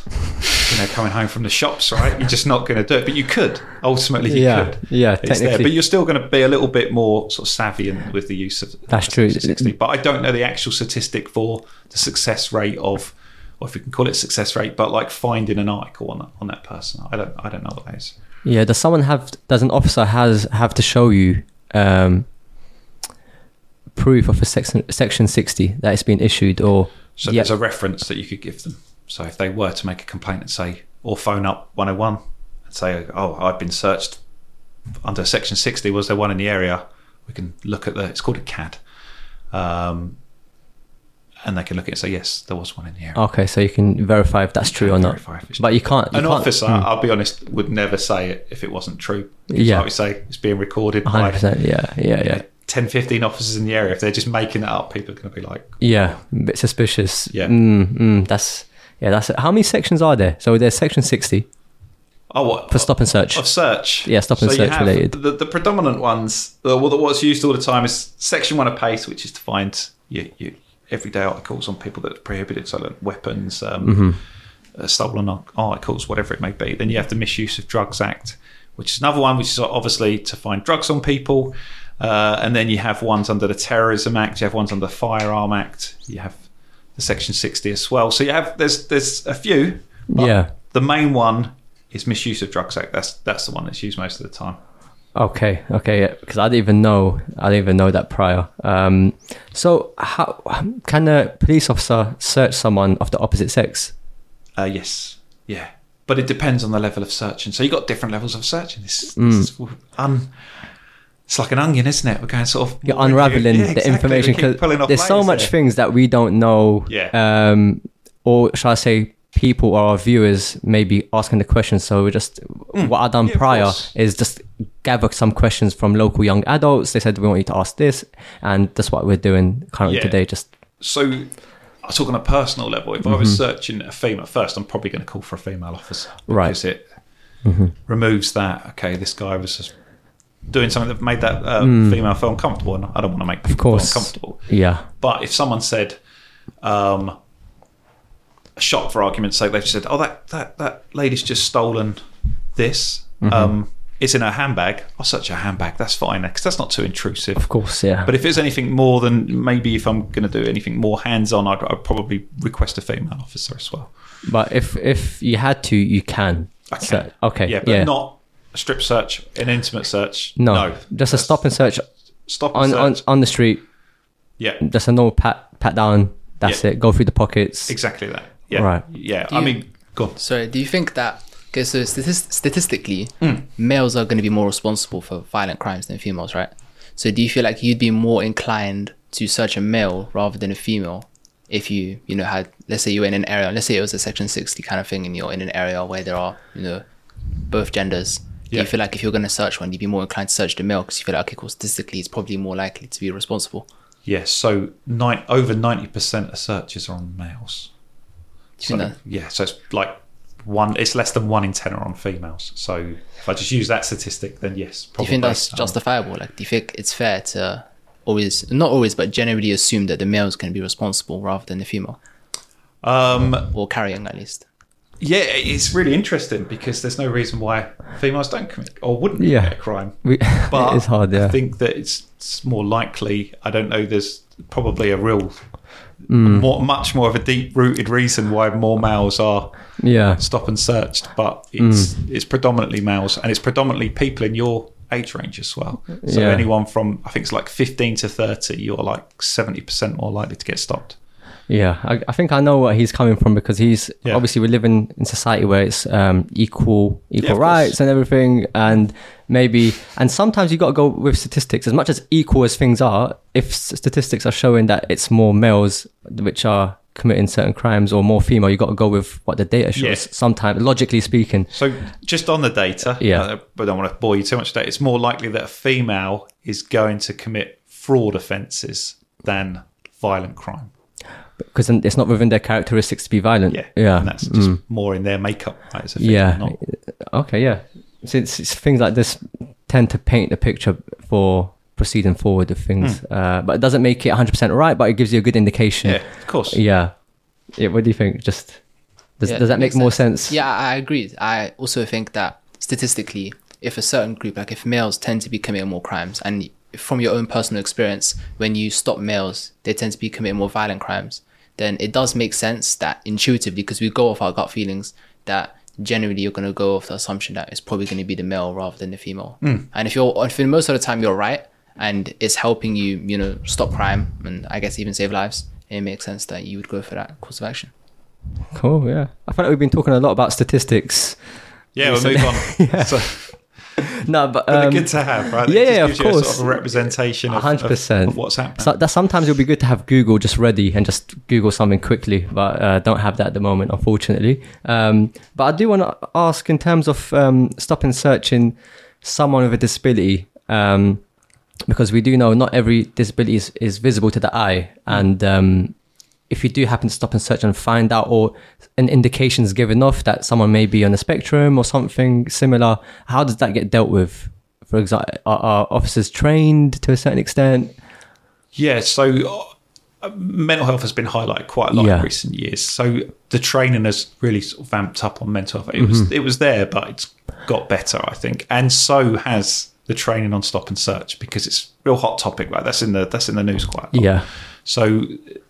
you know coming home from the shops, right? You're just not going to do it. But you could ultimately, you Yeah, could. yeah, it's there. But you're still going to be a little bit more sort of savvy with the use of That's true. 60. But I don't know the actual statistic for the success rate of. Or if you can call it success rate, but like finding an article on that, on that person, I don't, I don't know what that is. Yeah, does someone have does an officer has have to show you um, proof of a section section sixty that it's been issued or So yeah, there's a reference that you could give them. So if they were to make a complaint and say, or phone up 101 and say, oh, I've been searched under section 60, was there one in the area? We can look at the, it's called a CAD. Um, and they can look at it and say, yes, there was one in the area. okay, so you can verify if that's true or not. verify if it's But you can't. You An can't, officer, Hmm, I'll be honest, would never say it if it wasn't true. Yeah. Like we say, it's being recorded 100%. Yeah, yeah, yeah, 10, 15 officers in the area. If they're just making that up, people are going to be like, yeah. A bit suspicious. Yeah. Mm, mm, that's yeah. That's how many sections are there? So there's section sixty oh, what? for stop and search. of search. Yeah, stop and you search related. The, the predominant ones, the, well, the- what's used all the time is section one of PACE, which is to find your, your everyday articles on people that are prohibited, so like weapons, um, Mm-hmm. uh, stolen articles, whatever it may be. Then you have the Misuse of Drugs Act, which is another one, which is obviously to find drugs on people. Uh, and then you have ones under the Terrorism Act, you have ones under the Firearm Act, you have the Section 60 as well. So you have there's there's a few. but Yeah. The main one is Misuse of Drugs Act. That's that's the one that's used most of the time. Okay, okay, because I didn't even know. I didn't even know that prior. Um, so, how can a police officer search someone of the opposite sex? Uh, yes, yeah, but it depends on the level of searching. So you have got different levels of searching. This, Mm. this is un, it's like an onion, isn't it? We're going sort of You're unraveling yeah, the exactly. information We keep pulling because there's so much there. things that we don't know. Yeah. Um, or shall I say, people or our viewers may be asking the questions. So we just what I done Mm. Yeah, prior is just gather some questions from local young adults. They said we want you to ask this, and that's what we're doing currently Yeah. today. Just So I talk on a personal level. If I was searching a female first, I'm probably going to call for a female officer Right. because it removes that. Okay, this guy was just doing something that made that uh, female feel uncomfortable, and I don't want to make people feel course. uncomfortable. yeah, But if someone said, um, a shop for argument's sake, they've said, "Oh, that that that lady's just stolen this. Mm-hmm. Um, it's in her handbag. I'll search handbag. That's fine because that's not too intrusive." of course, yeah. But if it's anything more than maybe if I'm going to do anything more hands-on, I'd, I'd probably request a female officer as well. But if if you had to, you can. I can. So- okay. Yeah, but not a strip search, an intimate search. no, no. just a That's- stop and search stop and on, on search. on the street. yeah, Just a normal pat pat down. That's Yeah. it. Go through the pockets. exactly that. Yeah, Right. Yeah, Do I you- mean, go on. Sorry, do you think that okay? So statist- statistically, Hmm. males are going to be more responsible for violent crimes than females, right? So do you feel like you'd be more inclined to search a male rather than a female if you you know had let's say you were in an area, let's say it was a section sixty kind of thing, and you're in an area where there are you know both genders. Do Yeah. you feel like if you're going to search one, you'd be more inclined to search the male because you feel like okay, cool, statistically, it's probably more likely to be responsible. Yes, so nine, over ninety percent of searches are on males. So, that? yeah, so it's like one. It's less than one in ten are on females. So if I just use that statistic, then yes. Do you think that's Um, justifiable? Like, do you think it's fair to always, not always, but generally assume that the male is going to be responsible rather than the female, Um, or carrying at least? Yeah, it's really interesting because there's no reason why females don't commit or wouldn't Yeah. commit a crime. We, But it's hard, yeah. I think that it's, it's more likely. I don't know. There's probably a real, Mm. more, much more of a deep-rooted reason why more males are yeah. stop and searched, but it's Mm. it's predominantly males, and it's predominantly people in your age range as well. So Yeah. anyone from I think it's like 15 to 30, you're like 70 percent more likely to get stopped. Yeah, I, I think I know where he's coming from because he's Yeah. obviously we live in, in society where it's um, equal equal course. rights and everything, and maybe and sometimes you got to go with statistics as much as equal as things are. If statistics are showing that it's more males which are committing certain crimes or more female, you got to go with what the data shows. Yeah. Sometimes, logically speaking, So just on the data, Yeah. uh, but I don't want to bore you too much. Data. It's more likely that a female is going to commit fraud offences than violent crime. Because it's not within their characteristics to be violent. Yeah, yeah, and that's just Mm. more in their makeup. Right, as a Yeah. not- Okay, yeah. So it's, it's things like this tend to paint the picture for proceeding forward of things, uh, but it doesn't make it 100% right, but it gives you a good indication. Yeah, of course. Yeah. Yeah, what do you think? Just does, Yeah, does that make makes more sense? Yeah, I agree. I also think that statistically, if a certain group, like if males tend to be committing more crimes, and from your own personal experience, when you stop males, they tend to be committing more violent crimes, then it does make sense that intuitively, because we go off our gut feelings, that generally you're going to go off the assumption that it's probably going to be the male rather than the female. Hmm. And if you're, if most of the time you're right, and it's helping you, you know, stop crime and I guess even save lives, it makes sense that you would go for that course of action. Cool, yeah. I feel like we've been talking a lot about statistics. Yeah, we'll move on. So, No, but. but they're Um, good to have, right? yeah, just yeah, of course. sort of a representation hundred percent. of what's happening. So that sometimes it'll be good to have Google just ready and just Google something quickly, but uh, don't have that at the moment, unfortunately. Um, but I do want to ask in terms of um, stopping searching someone with a disability, um, because we do know not every disability is, is visible to the eye, and um, if you do happen to stop and search and find out or an indication is given off that someone may be on the spectrum or something similar, how does that get dealt with? For example, are, are officers trained to a certain extent? Yeah, so uh, mental health has been highlighted quite a lot Yeah. in recent years. So the training has really sort of vamped up on mental health. It was Mm-hmm. it was there, but it's got better, I think, and so has the training on stop and search because it's a real hot topic. Right, that's in the that's in the news quite a lot. Yeah. So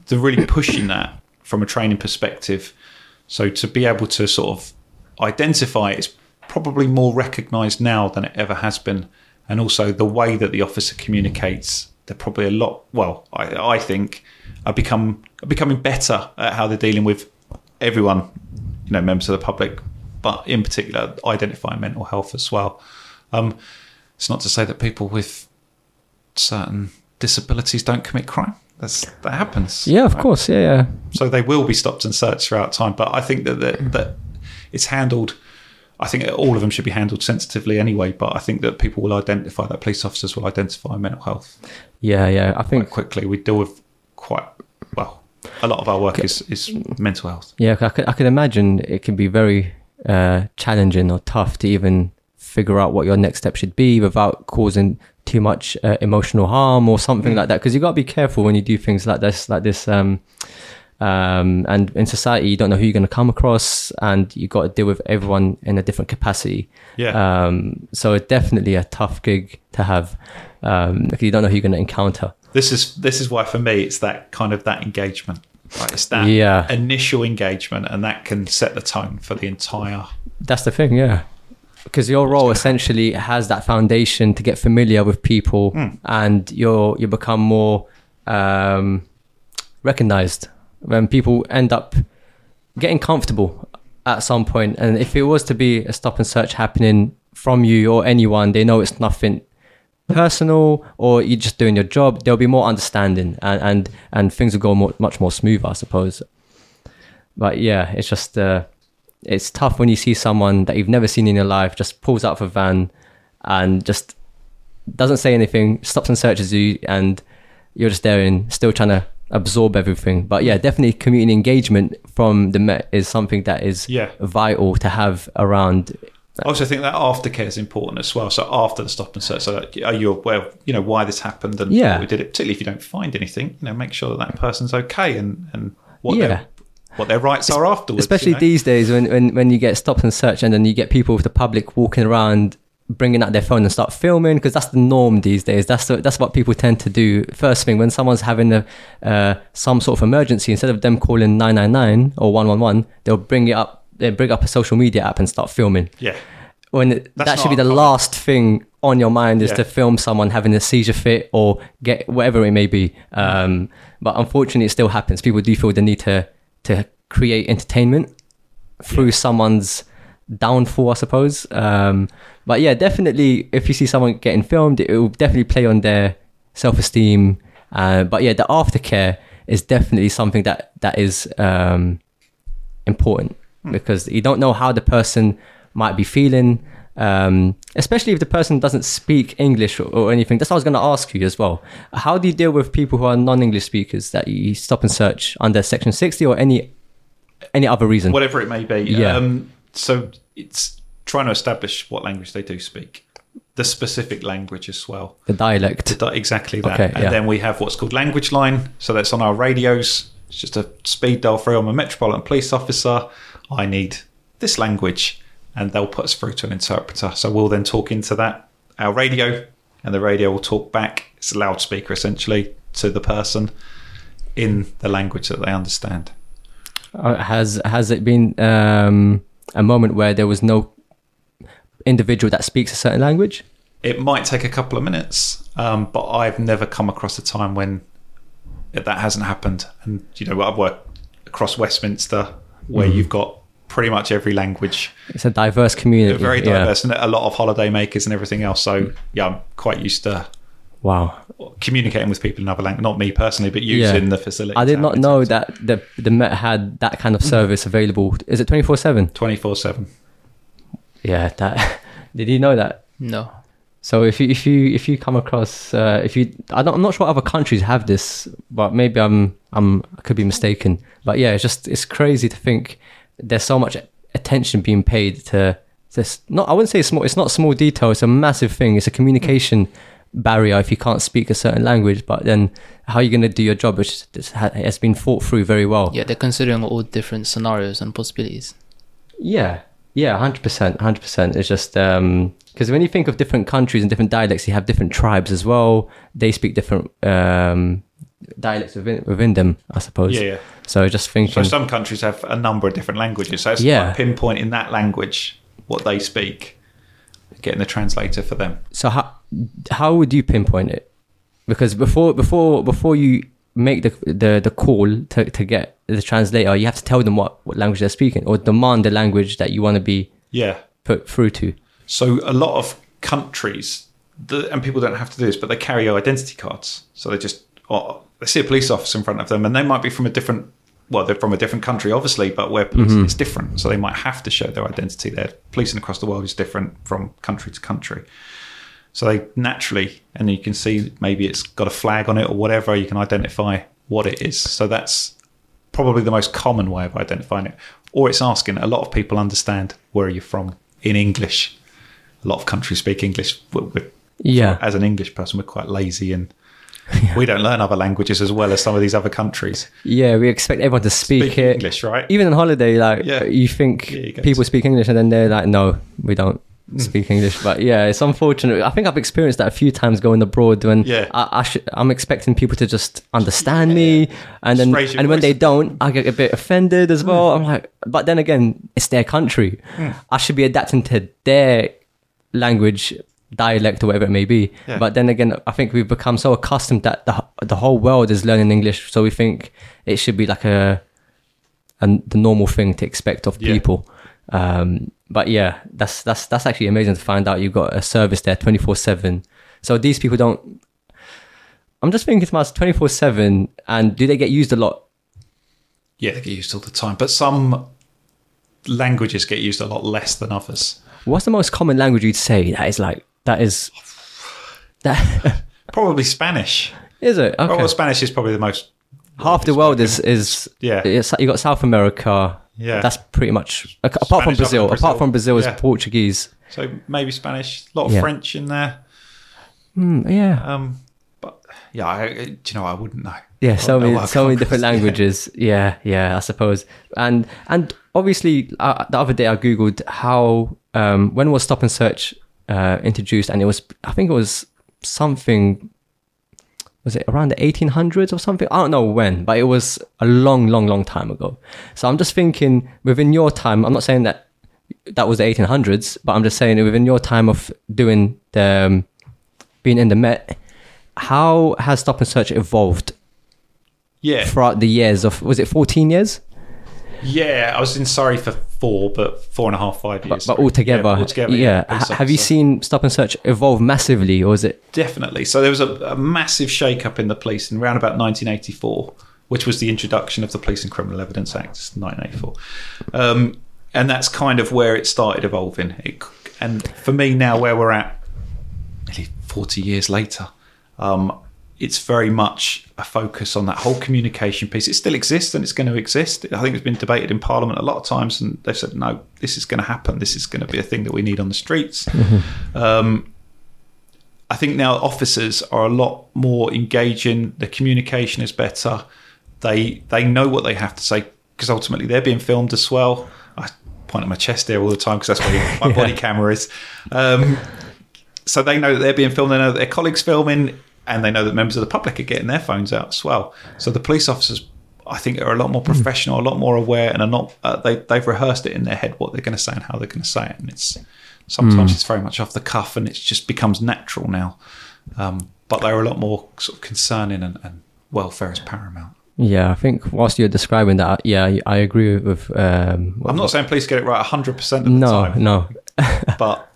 they're really pushing that from a training perspective. So to be able to sort of identify it is probably more recognised now than it ever has been, and also the way that the officer communicates, they're probably a lot. Well, I, I think are become are becoming better at how they're dealing with everyone, you know, members of the public, but in particular identifying mental health as well. Um, it's not to say that people with certain disabilities don't commit crime. That's that happens. Yeah, of right? course. Yeah, yeah. So they will be stopped and searched throughout time. But I think that that, that it's handled. I think all of them should be handled sensitively anyway. But I think that people will identify that police officers will identify mental health Yeah, yeah. I quite think, quickly. We deal with quite well. A lot of our work is, is mental health. yeah, I could, I could imagine it can be very uh, challenging or tough to even figure out what your next step should be without causing too much uh, emotional harm or something like that. Because you got to be careful when you do things like this, like this. Um, um, and in society, you don't know who you're going to come across, and you got to deal with everyone in a different capacity. Yeah. Um, so it's definitely a tough gig to have. Um, because you don't know who you're going to encounter. this is this is why for me it's that kind of that engagement. Right? It's that Yeah. initial engagement, and that can set the tone for the entire. That's the thing, yeah. Because your role essentially has that foundation to get familiar with people, Hmm. and you're you become more um, recognized when people end up getting comfortable at some point. And if it was to be a stop and search happening from you or anyone, they know it's nothing personal or you're just doing your job. There'll be more understanding, and and, and things will go more, much more smooth, I suppose. But yeah, it's just. Uh, it's tough when you see someone that you've never seen in your life just pulls out of a van and just doesn't say anything, stops and searches you, and you're just there and still trying to absorb everything. But yeah, definitely community engagement from the Met is something that is Yeah. vital to have around. I also think that aftercare is important as well. So after the stop and search, so that, are you aware, of, you know, why this happened and Yeah. we did it? Particularly if you don't find anything, you know, make sure that that person's okay and and what Yeah. What their rights are afterwards. Especially you know? these days when, when, when you get stopped and searched and then you get people with the public walking around bringing out their phone and start filming because that's the norm these days. That's the, that's what people tend to do. First thing when someone's having a uh, some sort of emergency, instead of them calling nine nine nine or one one one, they'll bring it up. They bring up a social media app and start filming. Yeah. When it, that should be the last thing on your mind is Yeah. to film someone having a seizure fit or get whatever it may be. Um, but unfortunately, it still happens. People do feel the need to to create entertainment through someone's downfall, I suppose. Um, but yeah, definitely, if you see someone getting filmed, it will definitely play on their self esteem. Uh, but yeah, the aftercare is definitely something that that is um, important because you don't know how the person might be feeling. Um, especially if the person doesn't speak English or, or anything. That's what I was going to ask you as well. How do you deal with people who are non-English speakers that you stop and search under Section 60 or any any other reason? Whatever it may be. Yeah. Um, so it's trying to establish what language they do speak, the specific language as well. the dialect. Di- Exactly that. Okay, and yeah. then we have what's called language line. So that's on our radios. It's just a speed dial through. I'm a Metropolitan Police officer. I need this language. And they'll put us through to an interpreter. So we'll then talk into that, our radio, and the radio will talk back. It's a loudspeaker essentially to the person in the language that they understand. Uh, has has it been um, a moment where there was no individual that speaks a certain language? It might take a couple of minutes, um, but I've never come across a time when that hasn't happened. And you know, I've worked across Westminster where Mm-hmm. you've got pretty much every language, It's a diverse community. very yeah. diverse, and a lot of holiday makers and everything else. So yeah, I'm quite used to Wow. communicating with people in other language. Not me personally, but using Yeah. the facility. I did not know that the the Met had that kind of service available. Is it twenty four seven? twenty four seven. Yeah, that. Did you know that? No. So if you if you if you come across uh, if you I don't, I'm not sure other countries have this, but maybe I'm I'm I could be mistaken. But yeah, it's just it's crazy to think there's so much attention being paid to this. Not I wouldn't say small. It's not small detail. It's a massive thing. It's a communication barrier if you can't speak a certain language. But then how are you going to do your job, which has been thought through very well. Yeah, they're considering all different scenarios and possibilities. Yeah, yeah, hundred percent, hundred percent. It's just because when you think of different countries and different dialects, you have different tribes as well. They speak different um, dialects within within them, I suppose. Yeah, yeah. So just thinking, So some countries have a number of different languages. So it's Yeah. like pinpointing that language, what they speak, getting the translator for them. so how how would you pinpoint it? Because before before before you make the the, the call to, to get the translator, you have to tell them what, what language they're speaking or demand the language that you want to be Yeah. put through to. So a lot of countries, the, and people don't have to do this, but they carry identity cards. So they just or they see a police officer in front of them, and they might be from a different. Well, they're from a different country, obviously, but where policing mm-hmm. is different, so they might have to show their identity there. Policing across the world is different from country to country, so they naturally, and you can see maybe it's got a flag on it or whatever. You can identify what it is. So that's probably the most common way of identifying it. Or it's asking. A lot of people understand where you're you from in English. A lot of countries speak English. We're, we're, Yeah. As an English person, we're quite lazy and we don't learn other languages as well as some of these other countries. Yeah, we expect everyone to speak, Speak it. English, right? Even on holiday, like Yeah. you think Yeah, you people to- speak English, and then they're like, "No, we don't Mm. speak English." But yeah, it's unfortunate. I think I've experienced that a few times going abroad when Yeah. I, I should, I'm expecting people to just understand me, and then and when voice. Mm. they don't, I get a bit offended as well. I'm like, but then again, it's their country. I should be adapting to their language dialect or whatever it may be Yeah. but then again i think we've become so accustomed that the, the whole world is learning english so we think it should be like a, a the normal thing to expect of Yeah. people um but yeah that's that's that's actually amazing to find out you've got a service there 24 7 so these people don't i'm just thinking to myself 24 7 and do they get used a lot Yeah, they get used all the time. But some languages get used a lot less than others. what's the most common language you'd say that is like that is that Probably Spanish. is it okay Oh, well, Spanish is probably the most. half the world is is Yeah. it's, you got south america Yeah. that's pretty much apart from Spanish, other brazil, than apart from brazil is Yeah. portuguese So maybe Spanish. A lot of Yeah. French in there. Mm, yeah Um, but yeah, I, do you know, I wouldn't know. Yeah, so I don't know many, so many different yeah. languages. Yeah, yeah, I suppose. And and obviously, uh, the other day I googled how um, when was Stop and Search uh, introduced, and it was I think it was something. Was it around the 1800s or something? I don't know when, but it was a long, long, long time ago. So I'm just thinking, within your time, I'm not saying that that was the 1800s, but I'm just saying within your time of doing the um, being in the Met, how has Stop and Search evolved Yeah, throughout the years of was it 14 years yeah. I was in Surrey for four, but four and a half, five years. but, but altogether yeah, altogether, yeah, Ha- have you seen stop and search evolve massively or is it Definitely. So there was a, a massive shake-up in the police in around about 1984, which was the introduction of the Police and Criminal Evidence Act, 1984, um, and that's kind of where it started evolving. It, and for me now, where we're at, nearly 40 years later, um, it's very much a focus on that whole communication piece. It still exists and it's going to exist. I think it's been debated in Parliament a lot of times, and they've said, no, this is going to happen. This is going to be a thing that we need on the streets. Um, I think now officers are a lot more engaging. The communication is better. They they know what they have to say because ultimately they're being filmed as well. I point at my chest there all the time because that's where my body camera is. Um, so they know that they're being filmed. They know that their colleagues filming, and they know that members of the public are getting their phones out as well. So the police officers, I think, are a lot more professional, a lot more aware, and are not. Uh, they they've rehearsed it in their head what they're going to say and how they're going to say it, and it's sometimes it's very much off the cuff, and it just becomes natural now. Um, but they're a lot more sort of concerning, and, and welfare is paramount. yeah i think whilst you're describing that yeah i, agree with um I'm not saying police get it right 100 percent of the no time, no but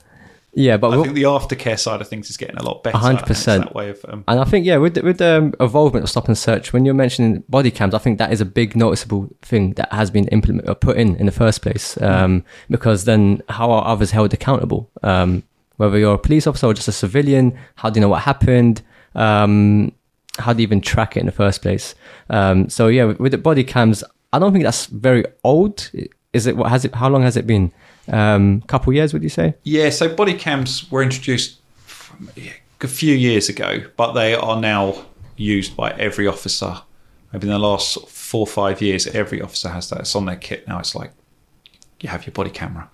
yeah but I we'll- think the aftercare side of things is getting a lot better. 100%. and That way of um, And I think, yeah, with the, with the um, involvement of stop and search, when you're mentioning body cams, I think that is a big noticeable thing that has been implemented or put in in the first place. Um, because then how are others held accountable? Um, whether you're a police officer or just a civilian, how do you know what happened? Um, how do you even track it in the first place? Um, so yeah, with, with the body cams, I don't think that's very old. Is it? What has it? How long has it been? Um, couple years, would you say? Yeah, so body cams were introduced a few years ago, but they are now used by every officer. Maybe in the last four or five years, every officer has that. It's on their kit now. It's like you have your body camera.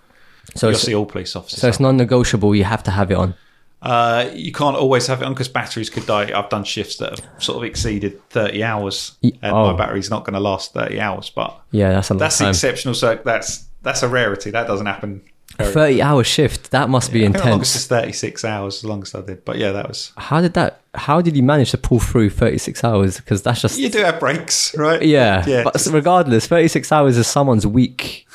So You'll it's, see all police officers. so it's non-negotiable. You have to have it on. Uh, you can't always have it on because batteries could die. I've done shifts that have sort of exceeded 30 hours, and oh. my battery's not going to last 30 hours. But Yeah, that's a that's time. exceptional. So that's that's a rarity. That doesn't happen. very- 30 hour shift that must be intense is 36 hours, the longest I did. But yeah, that was. how did that how did you manage to pull through 36 hours because that's just You do have breaks, right? yeah, yeah. but regardless 36 hours is someone's week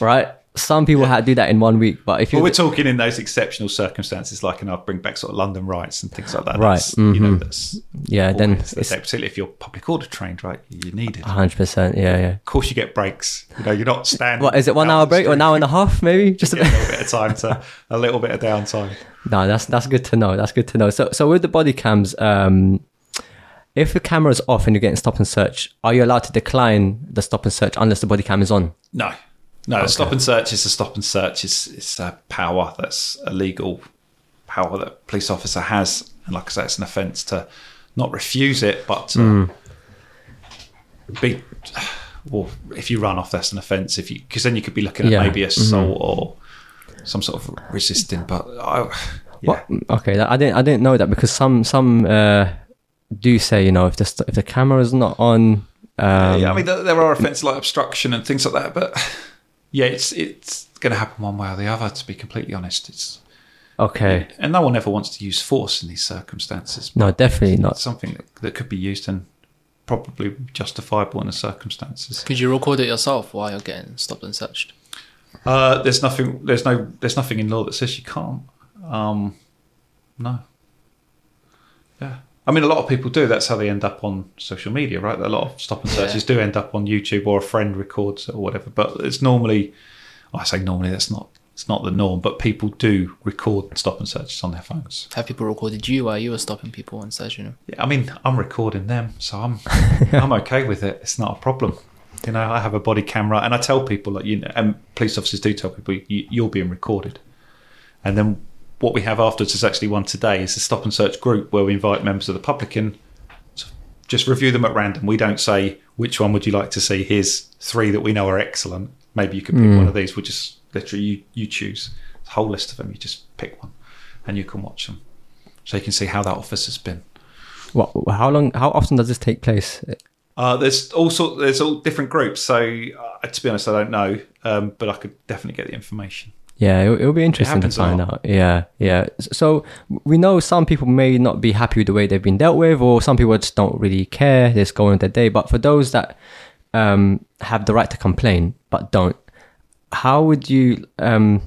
right some people had to do that in one week but if you we're talking in those exceptional circumstances, like, and I'll bring back sort of London riots and things like that. Right, That's, You know, mhm. that's yeah then it's day, particularly if you're public order trained, right? You need it. 100% yeah yeah Of course, you get breaks. You know, you're not standing. what is it one hour break or an hour and a half maybe just a bit a little bit of time to a little bit of downtime. No, that's that's good to know. That's good to know. So so with the body cams, um, if the camera is off and you're getting stop and search, are you allowed to decline the stop and search unless the body cam is on? No, no. Stop and search is a stop and search. It's it's a power that's a legal power that a police officer has, and like I say, it's an offence to not refuse it, but to be. Well, if you run off, that's an offence. If you because then you could be looking at Yeah. maybe assault or some sort of resisting. But I, yeah, What? Okay, I didn't I didn't know that because some some uh, do say you know if the st- if the camera is not on. Um, yeah. I mean, there, there are offences like obstruction and things like that, but yeah, it's it's going to happen one way or the other. To be completely honest, it's okay, and no one ever wants to use force in these circumstances. no, definitely It's not. something that, that could be used and probably justifiable in the circumstances. Could you record it yourself while you're getting stopped and searched? Uh, there's nothing. There's no. There's nothing in law that says you can't. Um, no. Yeah. I mean, a lot of people do. That's how they end up on social media, right? A lot of stop and searches do end up on YouTube or a friend records or whatever. But it's normally, I say normally, that's not. It's not the norm. But people do record stop and searches on their phones. Have people recorded you while you were stopping people and searching them? Yeah, I mean, I'm recording them, so I'm I'm okay with it. It's not a problem. You know, I have a body camera, and I tell people, like you know, and police officers do tell people, you, you're being recorded. And then what we have afterwards is actually one today is a stop and search group where we invite members of the public in, just review them at random. We don't say which one would you like to see. Here's three that we know are excellent. Maybe you could pick one of these. We'll just literally you, you choose a whole list of them. You just pick one, and you can watch them, so you can see how that office has been. What? How long? How often does this take place? Uh, there's all sort. There's all different groups. So uh, to be honest, I don't know, um, but I could definitely get the information. Yeah, it'll, it'll be interesting to find out. Yeah, yeah. So we know some people may not be happy with the way they've been dealt with, or some people just don't really care. They just go on with their day. But for those that um, have the right to complain but don't, how would you um,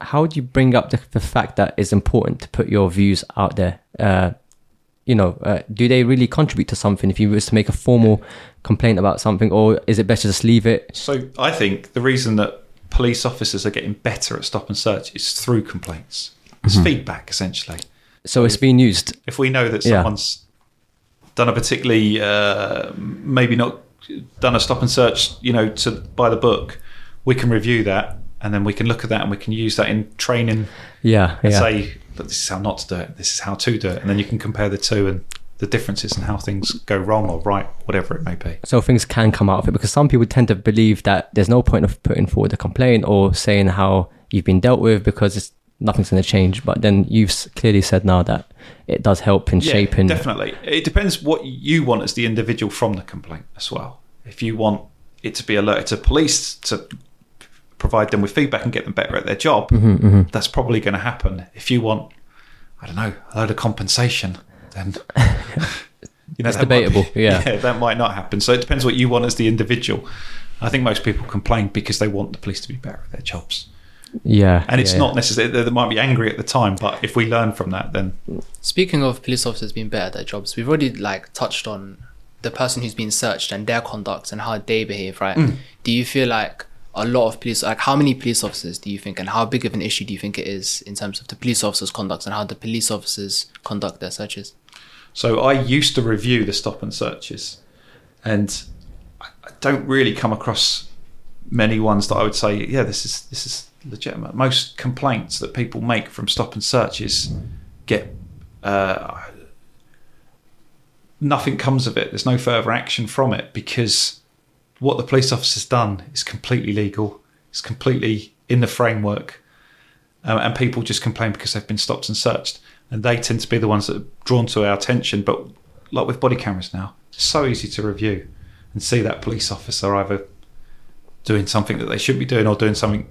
how would you bring up the, the fact that it's important to put your views out there? Uh, you know, uh, do they really contribute to something if you was to make a formal complaint about something, or is it better to just leave it? So I think the reason that police officers are getting better at stop and search is through complaints. It's feedback essentially. So it's being used. If we know that Yeah. someone's done a particularly uh, maybe not done a stop and search, you know, to by the book, we can review that and then we can look at that and we can use that in training Yeah, and yeah. say this is how not to do it, this is how to do it, and then you can compare the two and the differences and how things go wrong or right, whatever it may be. so things can come out of it because some people tend to believe that there's no point of putting forward a complaint or saying how you've been dealt with because it's nothing's going to change but then you've clearly said now that it does help in shaping Definitely. It depends what you want as the individual from the complaint as well. If you want it to be alerted to police to provide them with feedback and get them better at their job, Mm-hmm, that's probably going to happen. If you want, I don't know, a load of compensation, then you know It's that might be- debatable, yeah. that might not happen. So it depends what you want as the individual. I think most people complain because they want the police to be better at their jobs, yeah and it's yeah, not necessarily they they might be angry at the time, but if we learn from that, then Speaking of police officers being better at their jobs, we've already like touched on the person who's been searched and their conduct and how they behave, right? Mm. Do you feel like a lot of police, like how many police officers do you think, and how big of an issue do you think it is in terms of the police officers' conduct and how the police officers conduct their searches? So I used to review the stop and searches, and I don't really come across many ones that I would say, yeah, this is this is legitimate. Most complaints that people make from stop and searches get uh, nothing comes of it. There's no further action from it because what the police officer's done is completely legal. It's completely in the framework um, and people just complain because they've been stopped and searched, and they tend to be the ones that are drawn to our attention. But like with body cameras now, it's so easy to review and see that police officer either doing something that they should be doing or doing something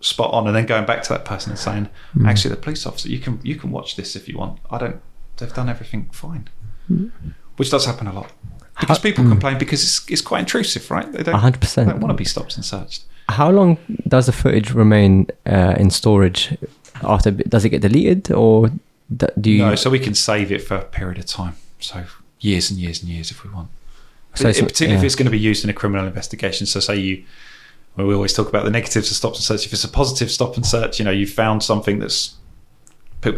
spot on, and then going back to that person and saying, hmm. "Actually, the police officer, you can you can watch this if you want. I don't. They've done everything fine." Hmm. Which does happen a lot because uh, people hmm. complain because it's, it's quite intrusive, right? They don't, 100%. they don't want to be stopped and searched. how long does the footage remain uh, in storage after does it get deleted or do you No, so we can save it for a period of time. So years and years and years if we want. So it's- particularly if it's going to be used in a criminal investigation. So say you, well, we always talk about the negatives of stop and search. If it's a positive stop and search, you know, you found something that's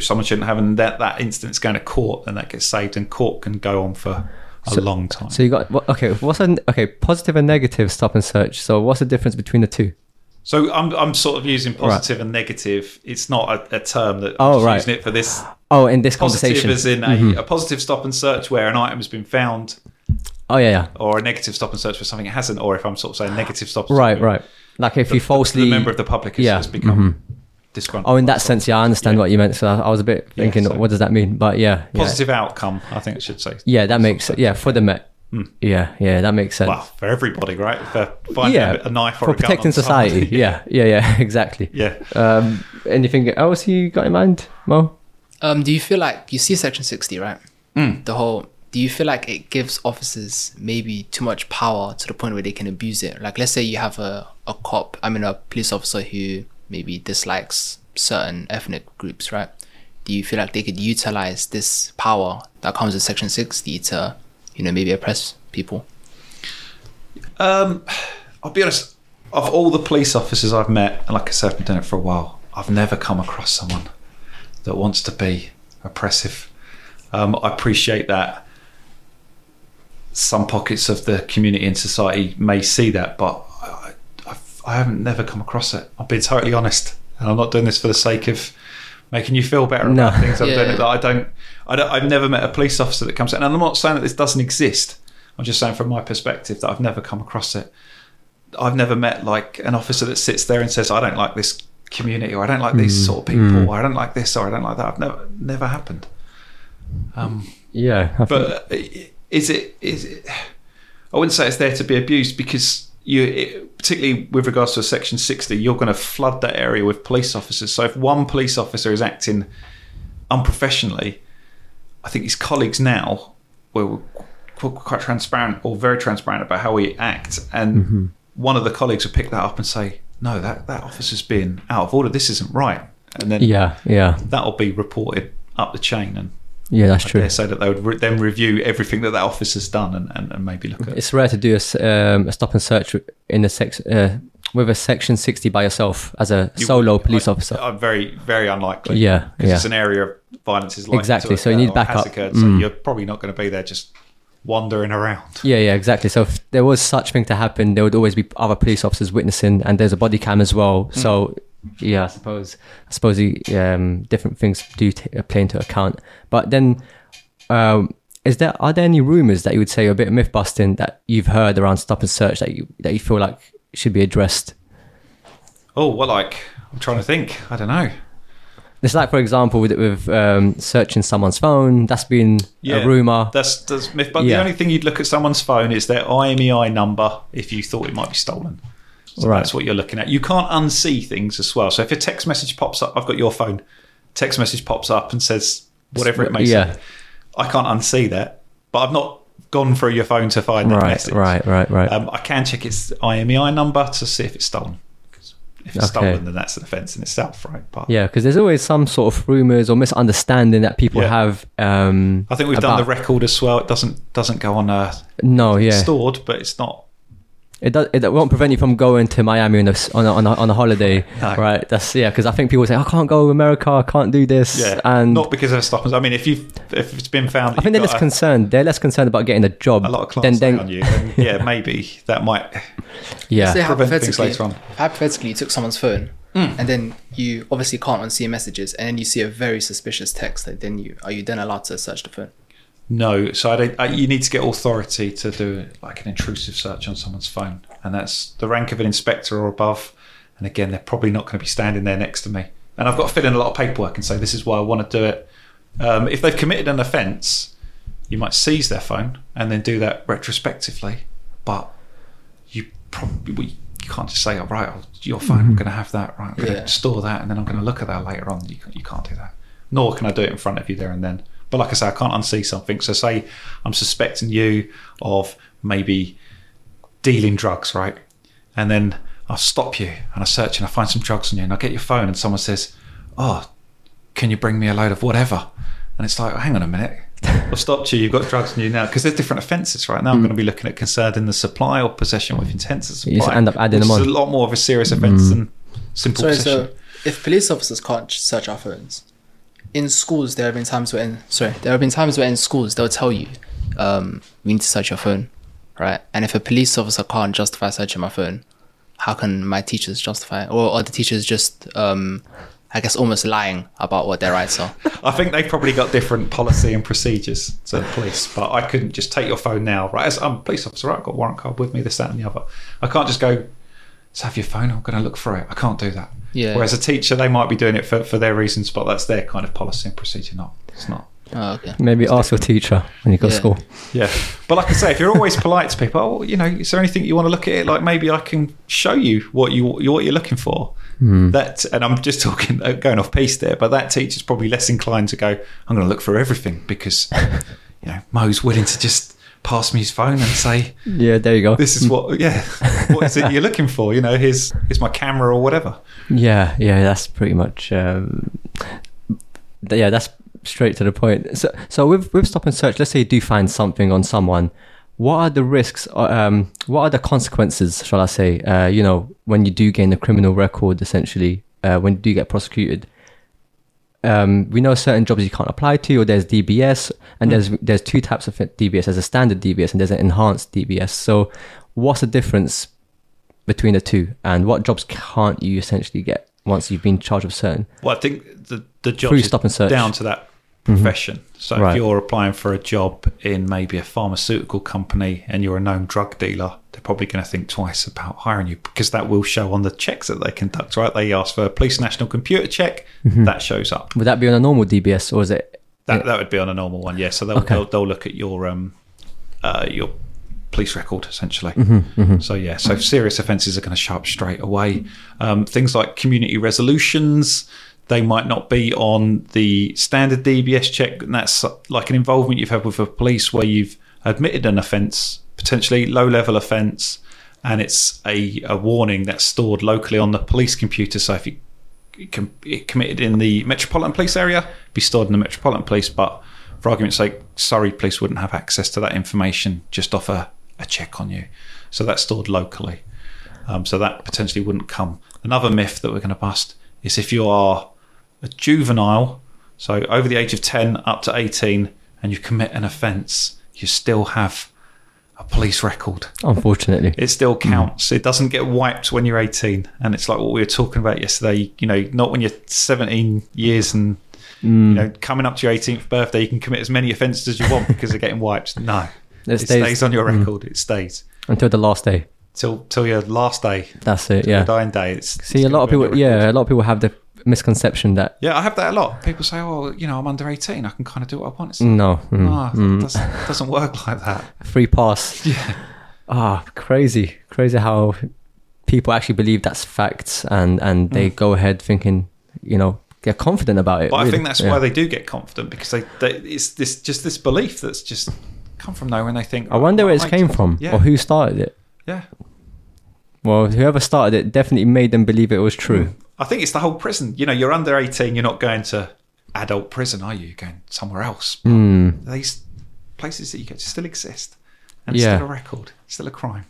someone shouldn't have, and that that instance going to court, and that gets saved, and court can go on for a So- long time. so you got okay what's a okay positive and negative stop and search so what's the difference between the two So I'm I'm sort of using positive and negative. It's not a, a term that Oh, I'm just right. using it for this. Oh in this Positive conversation Mm-hmm. as in a, a positive stop and search where an item has been found, oh yeah yeah or a negative stop and search for something it hasn't, or if I'm sort of saying negative stop. and right right like if you falsely the member of the public has, Yeah, has become disgruntled. oh in that sense yeah i understand Yeah. what you meant so I, was a bit Yeah, thinking so- what does that mean but yeah yeah. Positive outcome, I think I should say. yeah that makes yeah for the met yeah yeah that makes sense. Well, for everybody, right? For finding yeah a, a knife or for a gun protecting society yeah yeah yeah exactly yeah. um anything else you got in mind mo Um, do you feel like you see Section 60, right? Mm. The whole. Do you feel like it gives officers maybe too much power to the point where they can abuse it? Like, let's say you have a, a cop, I mean, a police officer who maybe dislikes certain ethnic groups, right? Do you feel like they could utilize this power that comes with Section 60 to, you know, maybe oppress people? Um, I'll be honest. Of all the police officers I've met, and like I said, I've been doing it for a while. I've never come across someone that wants to be oppressive. Um, I appreciate that some pockets of the community and society may see that, but I, I, I haven't never come across it. I'm being totally honest, and I'm not doing this for the sake of making you feel better No. about things. I've done Yeah. it that I don't, I don't. I've never met a police officer that comes in, and I'm not saying that this doesn't exist. I'm just saying from my perspective that I've never come across it. I've never met like an officer that sits there and says, "I don't like this community," or "I don't like these sort of people," or "I don't like this," or "I don't like that." I've never, never happened. Um, Yeah, I but uh, is it is it i wouldn't say it's there to be abused because you it, particularly with regards to section 60 you're going to flood that area with police officers so if one police officer is acting unprofessionally i think his colleagues now were quite transparent or very transparent about how we act and one of the colleagues will pick that up and say no that that officer's been out of order this isn't right and then yeah, yeah, that'll be reported up the chain and yeah. That's I true. say that they would re- then review everything that that officer's done and, and, and maybe look at. It's rare to do a, um, a stop and search in a sex uh, with a section sixty by yourself as a You- solo police I- officer. I'm very, very unlikely. Yeah, because yeah. it's an area of violence is likely Exactly, so you need backup. Occurred, so Mm. you're probably not going to be there just wandering around. Yeah, yeah, exactly. So if there was such thing to happen, there would always be other police officers witnessing, and there's a body cam as well. So yeah, I suppose I suppose the, um, different things do t- play into account. But then, um, is there are there any rumors that you would say are a bit of myth busting that you've heard around stop and search that you that you feel like should be addressed? Oh, well, like I'm trying to think. I don't know. It's like, for example, with with um, searching someone's phone. That's been Yeah, a rumor. That's that's myth. But Yeah. the only thing you'd look at someone's phone is their IMEI number if you thought it might be stolen. So Right. that's what you're looking at. You can't unsee things as well. So if a text message pops up, I've got your phone. Text message pops up and says whatever it may Yeah. say. I can't unsee that, but I've not gone through your phone to find that Right, message. right, right, right. Um, I can check its IMEI number to see if it's stolen. If it's Okay. stolen, then that's an offence in itself, right? But Yeah, because there's always some sort of rumors or misunderstanding that people Yeah. have. Um, I think we've done the record as well. It doesn't doesn't go on uh, No, yeah, stored, but it's not. It does. It won't prevent you from going to Miami on a s- on a, on a, on a holiday, No. right? That's yeah. Because I think people say I can't go to America, I can't do this, Yeah, and not because of stop. I mean, if you if it's been found, I think they're less a- concerned. They're less concerned about getting a job. a lot of than clients then, on you, then yeah, maybe that might. yeah, Say prevent things hypothetically, later on. hypothetically, you took someone's phone Hmm. and then you obviously can't unsee messages, and then you see a very suspicious text. Like, then you are you then allowed to search the phone? No, so I don't. I, you need to get authority to do like an intrusive search on someone's phone, and that's the rank of an inspector or above. And again, they're probably not going to be standing there next to me. And I've got to fill in a lot of paperwork and say this is why I want to do it. Um, if they've committed an offence, you might seize their phone and then do that retrospectively. But you probably well, you can't just say, "Oh, right, I'll- your phone, I'm going to have that. Right, I'm going to Yeah. store that, and then I'm going to look at that later on." You, you can't do that. Nor can I do it in front of you there and then. But like I say, I can't unsee something. So say I'm suspecting you of maybe dealing drugs, right? And then I'll stop you and I search and I find some drugs on you and I get your phone and someone says, "Oh, can you bring me a load of whatever?" And it's like, oh, hang on a minute. I've stopped you. You've got drugs on you now because there's different offences right now. I'm hmm. going to be looking at concerned in the supply or possession with intent to supply. You just end up adding them is on. a lot more of a serious offence hmm. than simple Sorry, possession. so if police officers can't search our phones, in schools there have been times where in, sorry there have been times where in schools they'll tell you um, we need to search your phone, right? And if a police officer can't justify searching my phone, how can my teachers justify it? Or are the teachers just um, I guess almost lying about what their rights are? I think they've probably got different policy and procedures to the police, but I couldn't just take your phone now, right? As I'm a police officer, right? I've got a warrant card with me, this, that, and the other. I can't just go, let's have your phone, I'm going to look for it. I can't do that. Yeah. Whereas a teacher, they might be doing it for, for their reasons, but that's their kind of policy and procedure, not. It's not. Oh, okay. maybe ask your teacher when you go to school. Yeah. But like I say, if you're always polite to people, oh, you know, is there anything you want to look at it? Like maybe I can show you what you what you're looking for. That, and I'm just talking uh, going off piece there, but that teacher's probably less inclined to go. I'm going to look for everything because you know Mo's willing to just pass me his phone and say, Yeah, there you go. "This is what, yeah, what is it you're looking for?" You know, here's here's my camera or whatever. Yeah, yeah, that's pretty much. Um, yeah, that's straight to the point. So, so with with stop and search, let's say you do find something on someone. What are the risks? uh, Um, what are the consequences? Shall I say? Uh, you know, when you do gain a criminal record, essentially, uh, when you do get prosecuted. Um, we know certain jobs you can't apply to, or there's DBS, and there's there's two types of DBS. There's a standard DBS and there's an enhanced DBS. So, what's the difference between the two, and what jobs can't you essentially get once you've been charged with certain. Well, I think the the job Through stop and search. Down to that profession. So Right. if you're applying for a job in maybe a pharmaceutical company and you're a known drug dealer, they're probably going to think twice about hiring you because that will show on the checks that they conduct. Right? They ask for a police national computer check. Mm-hmm. That shows up. Would that be on a normal DBS or is it? That that would be on a normal one. Yeah. So they'll Okay. they'll, they'll look at your um uh your police record essentially. Mm-hmm, So yeah, so serious offences are going to show up straight away. Um, things like community resolutions, they might not be on the standard DBS check, and that's like an involvement you've had with the police where you've admitted an offence, potentially low level offence, and it's a, a warning that's stored locally on the police computer. So if you it com- committed in the Metropolitan Police area, be stored in the Metropolitan Police, but for argument's sake, Surrey Police wouldn't have access to that information just off a, a check on you. So that's stored locally. Um, so that potentially wouldn't come. Another myth that we're going to bust is if you are a juvenile, so over the age of 10 up to 18, and you commit an offence, you still have a police record. Unfortunately, It still counts. It doesn't get wiped when you're 18. And it's like what we were talking about yesterday. You know, not when you're 17 years and you mm. know coming up to your 18th birthday, you can commit as many offences as you want because they're getting wiped. No, It it, stays- stays, on your mm. record. It stays until the last day. till till your last day, That's it. Yeah. dying day. It's, See, it's a lot of gonna be on people. Yeah, a lot of people have the misconception that yeah. I have that a lot. People say, "Oh, you know, I'm under 18. I can kind of do what I want." It's like, no, mm, no, mm, it doesn't, doesn't work like that. free pass. Yeah. Ah, crazy, crazy how people actually believe that's facts and and they go ahead thinking, you know, they're confident about it. But I think that's Yeah. why they do get confident because they, they it's this just this belief that's just come from nowhere and they think. I wonder "Oh, where it came from Yeah, or who started it. yeah. Well, whoever started it definitely made them believe it was true. I think it's the whole prison. You know, you're under 18. You're not going to adult prison, are you? You're going somewhere else. Mm. These places that you go to still exist, and Yeah. still a record, still a crime.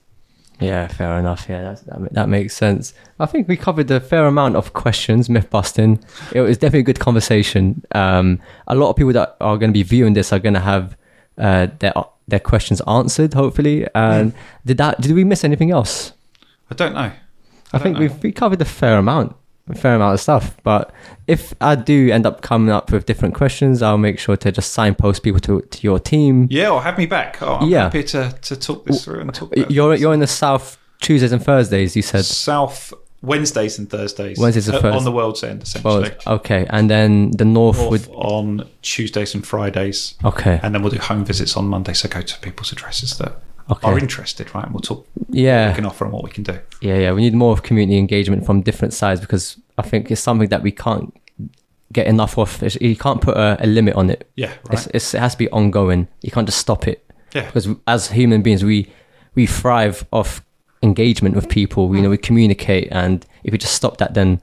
Yeah, fair enough. Yeah, that's, that, that makes sense. I think we covered a fair amount of questions, myth busting. It was definitely a good conversation. Um, a lot of people that are going to be viewing this are going to have uh, their their questions answered, hopefully. And did that? Did we miss anything else? I don't know. I, don't think know. we've we covered a fair amount, a fair amount of stuff. But if I do end up coming up with different questions, I'll make sure to just signpost people to to your team. Yeah, or have me back. Oh, I'm Yeah. happy to, to talk this through and talk. About You're you're in the south Tuesdays and Thursdays. You said. South Wednesdays and Thursdays. Wednesdays and uh, Thurs- on the world's end, essentially. Well, okay, and then the north, North would on Tuesdays and Fridays, okay, and then we'll do home visits on Monday. So go to people's addresses that Okay. are interested, right? And we'll talk what we yeah, can offer and what we can do. yeah, yeah. We need more of community engagement from different sides because I think it's something that we can't get enough of. It's- You can't put a, a limit on it. Yeah, It's, right. it's, it has to be ongoing. You can't just stop it Yeah, because as human beings, we we thrive off engagement with people. You know, we communicate, and if we just stop that, then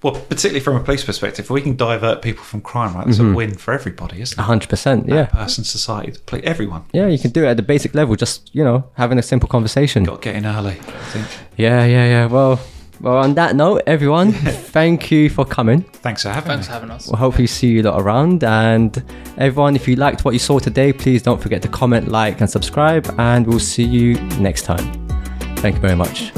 Well, particularly from a police perspective, if we can divert people from crime, right? That's a mm-hmm. win for everybody, isn't it? hundred percent, That yeah, person, society, the poli- everyone. yeah. You can do it at the basic level. Just you know, having a simple conversation. Got to get in early. I think. Yeah, yeah, yeah. Well, well. On that note, everyone, thank you for coming. Thanks for having Thanks me. for having us. We'll hopefully see you lot around. And everyone, if you liked what you saw today, please don't forget to comment, like, and subscribe. And we'll see you next time. Thank you very much.